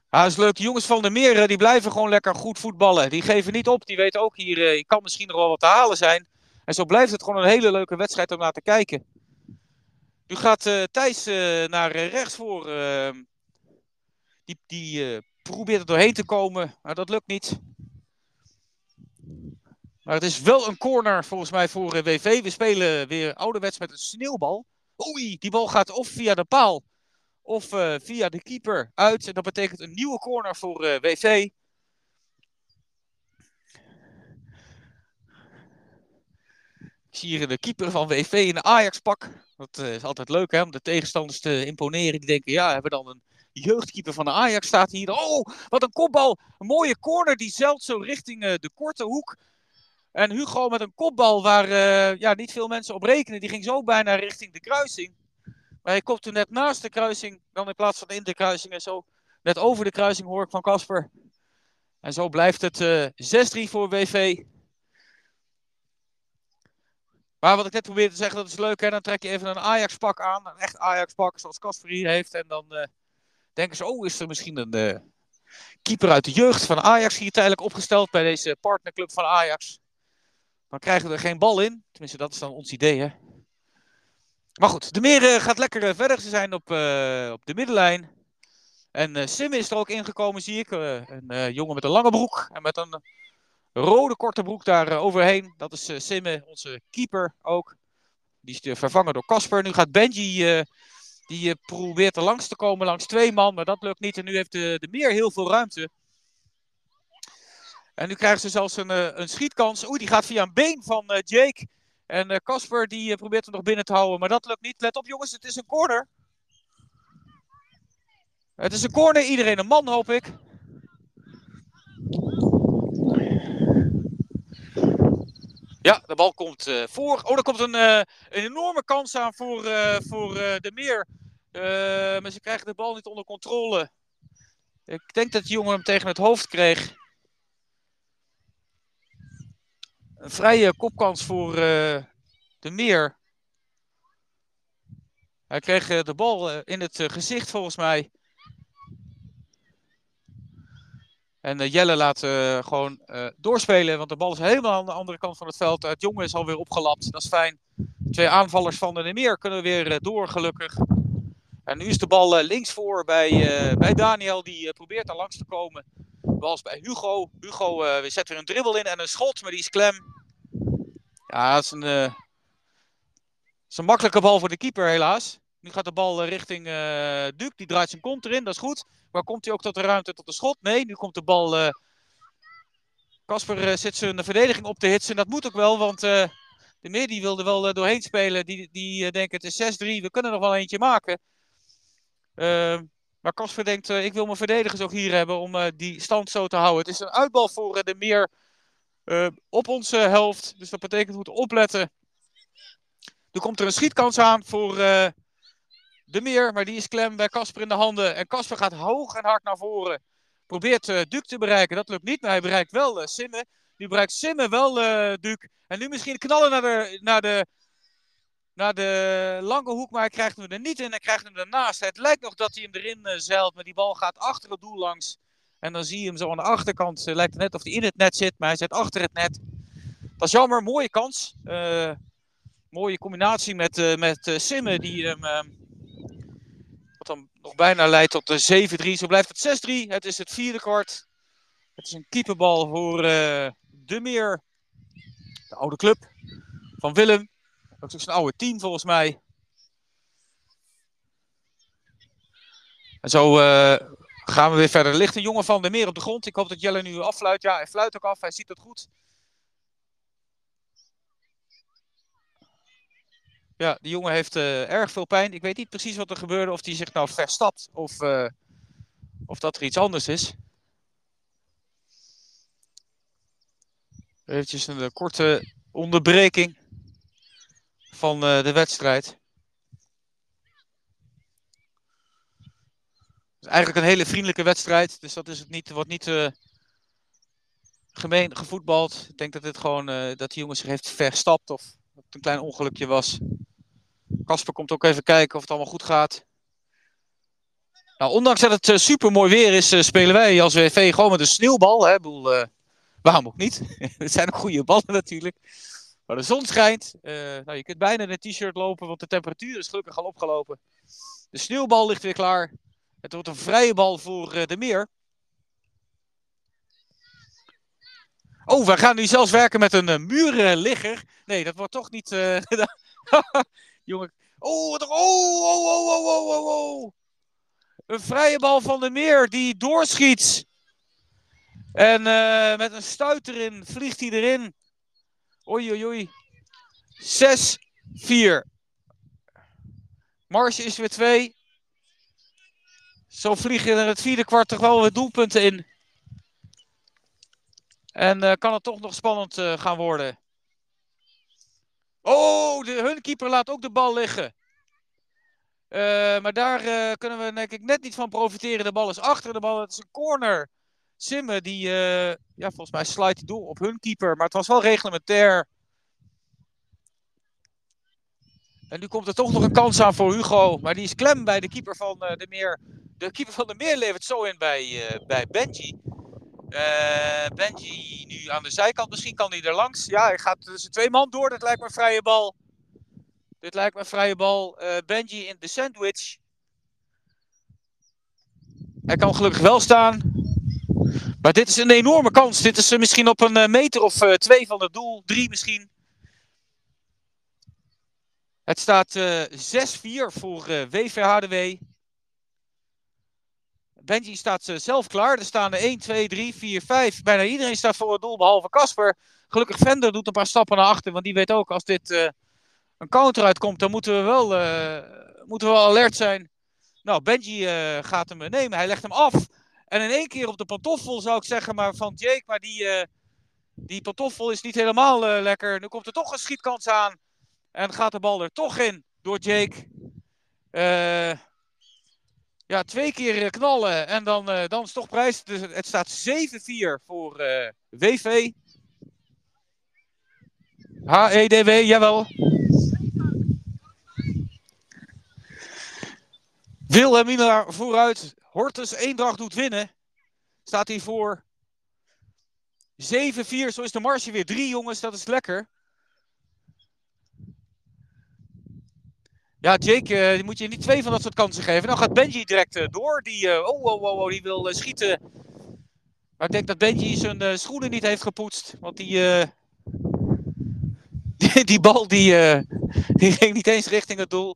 Speaker 2: Ah, is leuk. Jongens van de Meren die blijven gewoon lekker goed voetballen. Die geven niet op. Die weten ook hier, uh, kan misschien nog wel wat te halen zijn. En zo blijft het gewoon een hele leuke wedstrijd om naar te kijken. Nu gaat Thijs naar rechts voor. Die die probeert er doorheen te komen, maar dat lukt niet. Maar het is wel een corner volgens mij voor WV. We spelen weer ouderwets met een sneeuwbal. Oei, die bal gaat of via de paal of uh, via de keeper uit. En dat betekent een nieuwe corner voor WV. Ik zie hier de keeper van WV in een Ajax-pak. Dat is altijd leuk hè, om de tegenstanders te imponeren. Die denken, ja, hebben we dan een jeugdkeeper van de Ajax staat hier. Oh, wat een kopbal. Een mooie corner die zelt zo richting de korte hoek. En Hugo met een kopbal waar uh, ja, niet veel mensen op rekenen. Die ging zo bijna richting de kruising. Maar hij kopte net naast de kruising. Dan in plaats van in de kruising. En zo net over de kruising hoor ik van Casper. En zo blijft het uh, 6-3 voor WV. Maar wat ik net probeerde te zeggen, dat is leuk. Hè? Dan trek je even een Ajax-pak aan. Een echt Ajax-pak zoals Casper hier heeft. En dan denken ze, oh, is er misschien een keeper uit de jeugd van Ajax hier tijdelijk opgesteld bij deze partnerclub van Ajax. Dan krijgen we er geen bal in. Tenminste, dat is dan ons idee, hè. Maar goed, de Meer uh, gaat lekker uh, verder. Ze zijn op, op de middenlijn. En Sim is er ook ingekomen, zie ik. een jongen met een lange broek en met een rode korte broek daar overheen. Dat is Simme, onze keeper ook. Die is vervangen door Casper. Nu gaat Benji, die probeert er langs te komen langs twee man, maar dat lukt niet. En nu heeft de, de Meer heel veel ruimte. En nu krijgen ze zelfs een, uh, een schietkans. Oeh, die gaat via een been van uh, Jake. En Casper die probeert hem nog binnen te houden. Maar dat lukt niet. Let op jongens, het is een corner. Het is een corner. Iedereen een man hoop ik. Ja, de bal komt voor. Oh, er komt een, een enorme kans aan voor, voor de meer. maar ze krijgen de bal niet onder controle. Ik denk dat de jongen hem tegen het hoofd kreeg. Een vrije kopkans voor de Meer. Hij kreeg de bal in het gezicht volgens mij. En Jelle laat gewoon doorspelen, want de bal is helemaal aan de andere kant van het veld. Het jongen is alweer opgelapt, dat is fijn. Twee aanvallers van de Meer kunnen weer door, gelukkig. En nu is de bal links voor bij, bij Daniel, die probeert daar langs te komen. Bal bij Hugo. Hugo uh, zet weer een dribbel in en een schot, maar die is klem. Ja, dat is een, is een makkelijke bal voor de keeper helaas. Nu gaat de bal richting uh, Duke. Die draait zijn kont erin, dat is goed. Maar komt hij ook tot de ruimte tot de schot? Nee, nu komt de bal... Casper uh, zit zijn verdediging op te hitsen. Dat moet ook wel, want de meer die wilde wel doorheen spelen. Die, die denken het is 6-3, we kunnen nog wel eentje maken. Ehm, Maar Casper denkt, eh, ik wil mijn verdedigers ook hier hebben om eh, die stand zo te houden. Het is een uitbal voor eh, de meer eh, op onze helft. Dus dat betekent we moeten opletten. Er komt er een schietkans aan voor eh, de meer, maar die is klem bij Casper in de handen. En Casper gaat hoog en hard naar voren. Probeert eh Duc te bereiken. Dat lukt niet, maar hij bereikt wel eh Simme. Nu bereikt Simme wel eh Duc. En nu misschien knallen naar de, naar, de, naar de lange hoek, maar hij krijgt hem er niet in. Hij krijgt hem ernaast. Het lijkt nog dat hij hem erin eh, zeilt, maar die bal gaat achter het doel langs. En dan zie je hem zo aan de achterkant. eh, lijkt het net of hij in het net zit, maar hij zit achter het net. Dat is jammer, mooie kans. Mooie combinatie met, met Simme, die hem. Dan nog bijna leidt tot de 7-3. Zo blijft het 6-3. Het is het vierde kwart. Het is een keeperbal voor eh, De Meer. De oude club van Willem. Dat is een oude team volgens mij. En zo eh, gaan we weer verder. Er een jongen van De Meer op de grond. Ik hoop dat Jelle nu affluit. Ja, hij fluit ook af. Hij ziet het goed. Ja, die jongen heeft eh, erg veel pijn. Ik weet niet precies wat er gebeurde. Of hij zich nou verstapt of, eh, of dat er iets anders is. Eventjes een eh, korte onderbreking van de wedstrijd. Het is eigenlijk een hele vriendelijke wedstrijd. Dus dat is het niet, wordt niet gemeen gevoetbald. Ik denk dat dit gewoon dat die jongen zich heeft verstapt of dat het een klein ongelukje was. Casper komt ook even kijken of het allemaal goed gaat. Nou, ondanks dat het super mooi weer is, eh, spelen wij als WV gewoon met een sneeuwbal. Hè? Eh, waarom ook niet? het zijn ook goede ballen natuurlijk. Maar de zon schijnt. Eh, nou, je kunt bijna in een t-shirt lopen, want de temperatuur is gelukkig al opgelopen. De sneeuwbal ligt weer klaar. Het wordt een vrije bal voor eh, de meer. Oh, we gaan nu zelfs werken met een muurligger. Nee, dat wordt toch niet. Jongen. Oh, wat- oh, oh, oh, oh, oh, oh, oh. Een vrije bal van de meer die doorschiet. En eh, met een stuit erin vliegt hij erin. Oei, oei, oei. 6-4. Marge is weer 2. Zo vliegen er het vierde kwart toch wel weer doelpunten in. En eh, kan het toch nog spannend eh, gaan worden. Oh, de, hun keeper laat ook de bal liggen. Eh, maar daar eh, kunnen we denk ik net niet van profiteren. De bal is achter de bal. Het is een corner. Simme, die eh, ja, volgens mij slijt door op hun keeper. Maar het was wel reglementair. En nu komt er toch nog een kans aan voor Hugo. Maar die is klem bij de keeper van de Meer. De keeper van de Meer levert zo in bij, bij Benji. Eh, Benji nu aan de zijkant. Misschien kan hij er langs. Ja, hij gaat tussen twee man door. Dat lijkt me een vrije bal. Dit lijkt me een vrije bal. Eh, Benji in de sandwich. Hij kan gelukkig wel staan. Maar dit is een enorme kans. Dit is eh, misschien op een meter of twee van het doel. Drie misschien. Het staat eh 6-4 voor eh WVHDW. Benji staat eh, zelf klaar. Er staan er 1, 2, 3, 4, 5. Bijna iedereen staat voor het doel, behalve Casper. Gelukkig Vender doet een paar stappen naar achter. Want die weet ook, als dit eh, een counter uitkomt, dan moeten we wel, eh, moeten we wel alert zijn. Nou, Benji gaat hem nemen. Hij legt hem af. En in één keer op de pantoffel zou ik zeggen, maar van Jake. Maar die, die pantoffel is niet helemaal lekker. Nu komt er toch een schietkans aan. En gaat de bal er toch in door Jake. Eh, ja, twee keer eh, knallen en dan, eh, dan is toch prijs. Dus het staat 7-4 voor eh, WV. HEDW, jawel. Wilhelmina vooruit. Hortus Eendracht doet winnen. Staat hij voor 7-4. Zo is de marge weer. Drie jongens, dat is lekker. Ja, Jake, eh, die moet je niet twee van dat soort kansen geven. Dan gaat Benji direct eh, door. Die, eh, oh, oh, oh, oh, die wil schieten. Maar ik denk dat Benji zijn schoenen niet heeft gepoetst. Want die, die, die bal die, die ging niet eens richting het doel.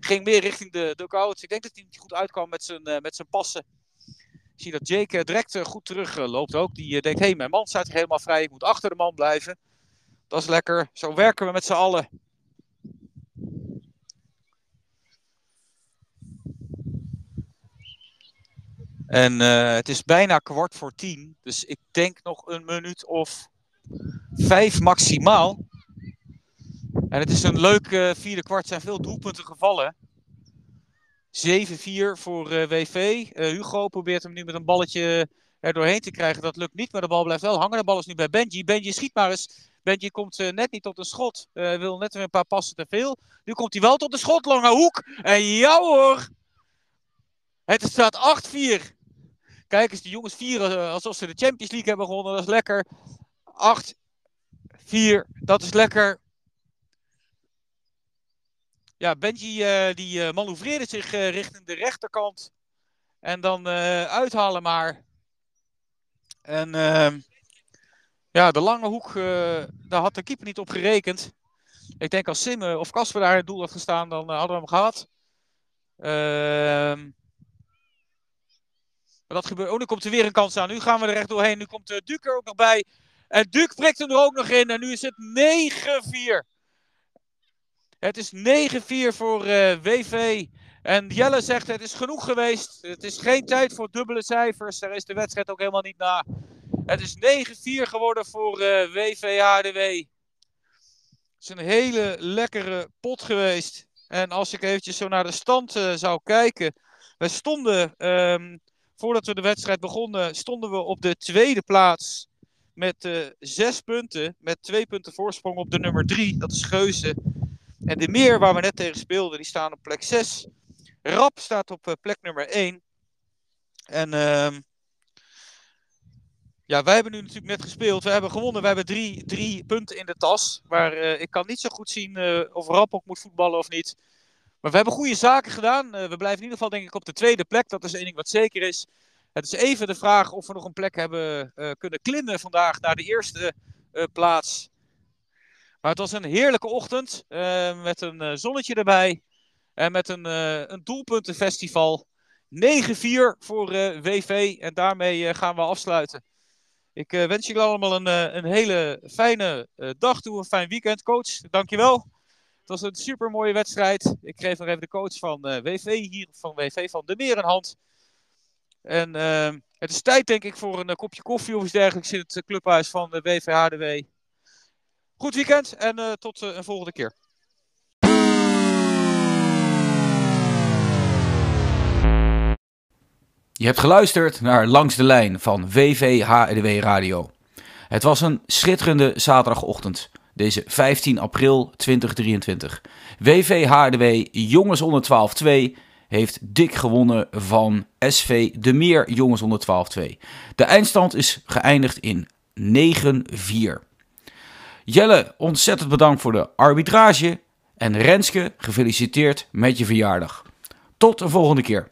Speaker 2: Ging meer richting de dugouts. Ik denk dat hij niet goed uitkwam met zijn, met zijn passen. Ik zie dat Jake direct goed terug loopt ook. Die denkt, hé, hey, mijn man staat helemaal vrij. Ik moet achter de man blijven. Dat is lekker. Zo werken we met z'n allen. En eh, het is bijna kwart voor tien. Dus ik denk nog een minuut of vijf maximaal. En het is een leuk eh, vierde kwart. Er zijn veel doelpunten gevallen. 7-4 voor eh, WV. Hugo probeert hem nu met een balletje er doorheen te krijgen. Dat lukt niet, maar de bal blijft wel hangen. De bal is nu bij Benji. Benji schiet maar eens. Benji komt net niet tot een schot. Wil net weer een paar passen te veel. Nu komt hij wel tot de schot. Lange hoek. En ja hoor. Het staat 8-4. Kijk eens, die jongens vieren eh, alsof ze de Champions League hebben gewonnen. Dat is lekker. 8-4. Dat is lekker. Ja, Benji eh, die manoeuvreerde zich richting de rechterkant. En dan uithalen maar. En ehm, ja, de lange hoek, daar had de keeper niet op gerekend. Ik denk als Sim eh, of Casper daar het doel had gestaan, dan hadden we hem gehad. Ehm, maar dat gebeurt. Oh, nu komt er weer een kans aan. Nu gaan we er recht doorheen. Nu komt uh, Duke er ook nog bij. En Duke prikt hem er ook nog in. En nu is het 9-4. Het is 9-4 voor eh, WV. En Jelle zegt het is genoeg geweest. Het is geen tijd voor dubbele cijfers. Daar is de wedstrijd ook helemaal niet na. Het is 9-4 geworden voor eh WV HDW. Het is een hele lekkere pot geweest. En als ik eventjes zo naar de stand eh, zou kijken. Wij stonden, ehm, voordat we de wedstrijd begonnen, stonden we op de tweede plaats. Met eh, zes punten. Met twee punten voorsprong op de nummer drie. Dat is Geuze. En de meer waar we net tegen speelden, die staan op plek 6. Rap staat op eh, plek nummer 1. En ehm, ja, wij hebben nu natuurlijk net gespeeld. We hebben gewonnen. We hebben drie, drie punten in de tas. Maar eh, ik kan niet zo goed zien of Rap ook moet voetballen of niet. Maar we hebben goede zaken gedaan. Eh, we blijven in ieder geval denk ik op de tweede plek. Dat is één ding wat zeker is. Het is even de vraag of we nog een plek hebben eh, kunnen klimmen vandaag naar de eerste eh, plaats. Maar het was een heerlijke ochtend met een zonnetje erbij en met een, een doelpuntenfestival. 9-4 voor WV en daarmee gaan we afsluiten. Ik wens jullie allemaal een, een hele fijne dag toe, een fijn weekend. Coach, dankjewel. Het was een super mooie wedstrijd. Ik geef nog even de coach van eh, WV hier, van WV van de Meer een hand. En eh, het is tijd denk ik voor een eh, kopje koffie of iets dergelijks in het clubhuis van de WVHDW. Goed weekend en tot een volgende keer.
Speaker 1: Je hebt geluisterd naar Langs de Lijn van WVHDW Radio. Het was een schitterende zaterdagochtend, deze 15 april 2023. WVHDW Jongens onder 12-2 heeft dik gewonnen van SV De Meer Jongens onder 12-2. De eindstand is geëindigd in 9-4. Jelle, ontzettend bedankt voor de arbitrage. En Renske, gefeliciteerd met je verjaardag. Tot de volgende keer.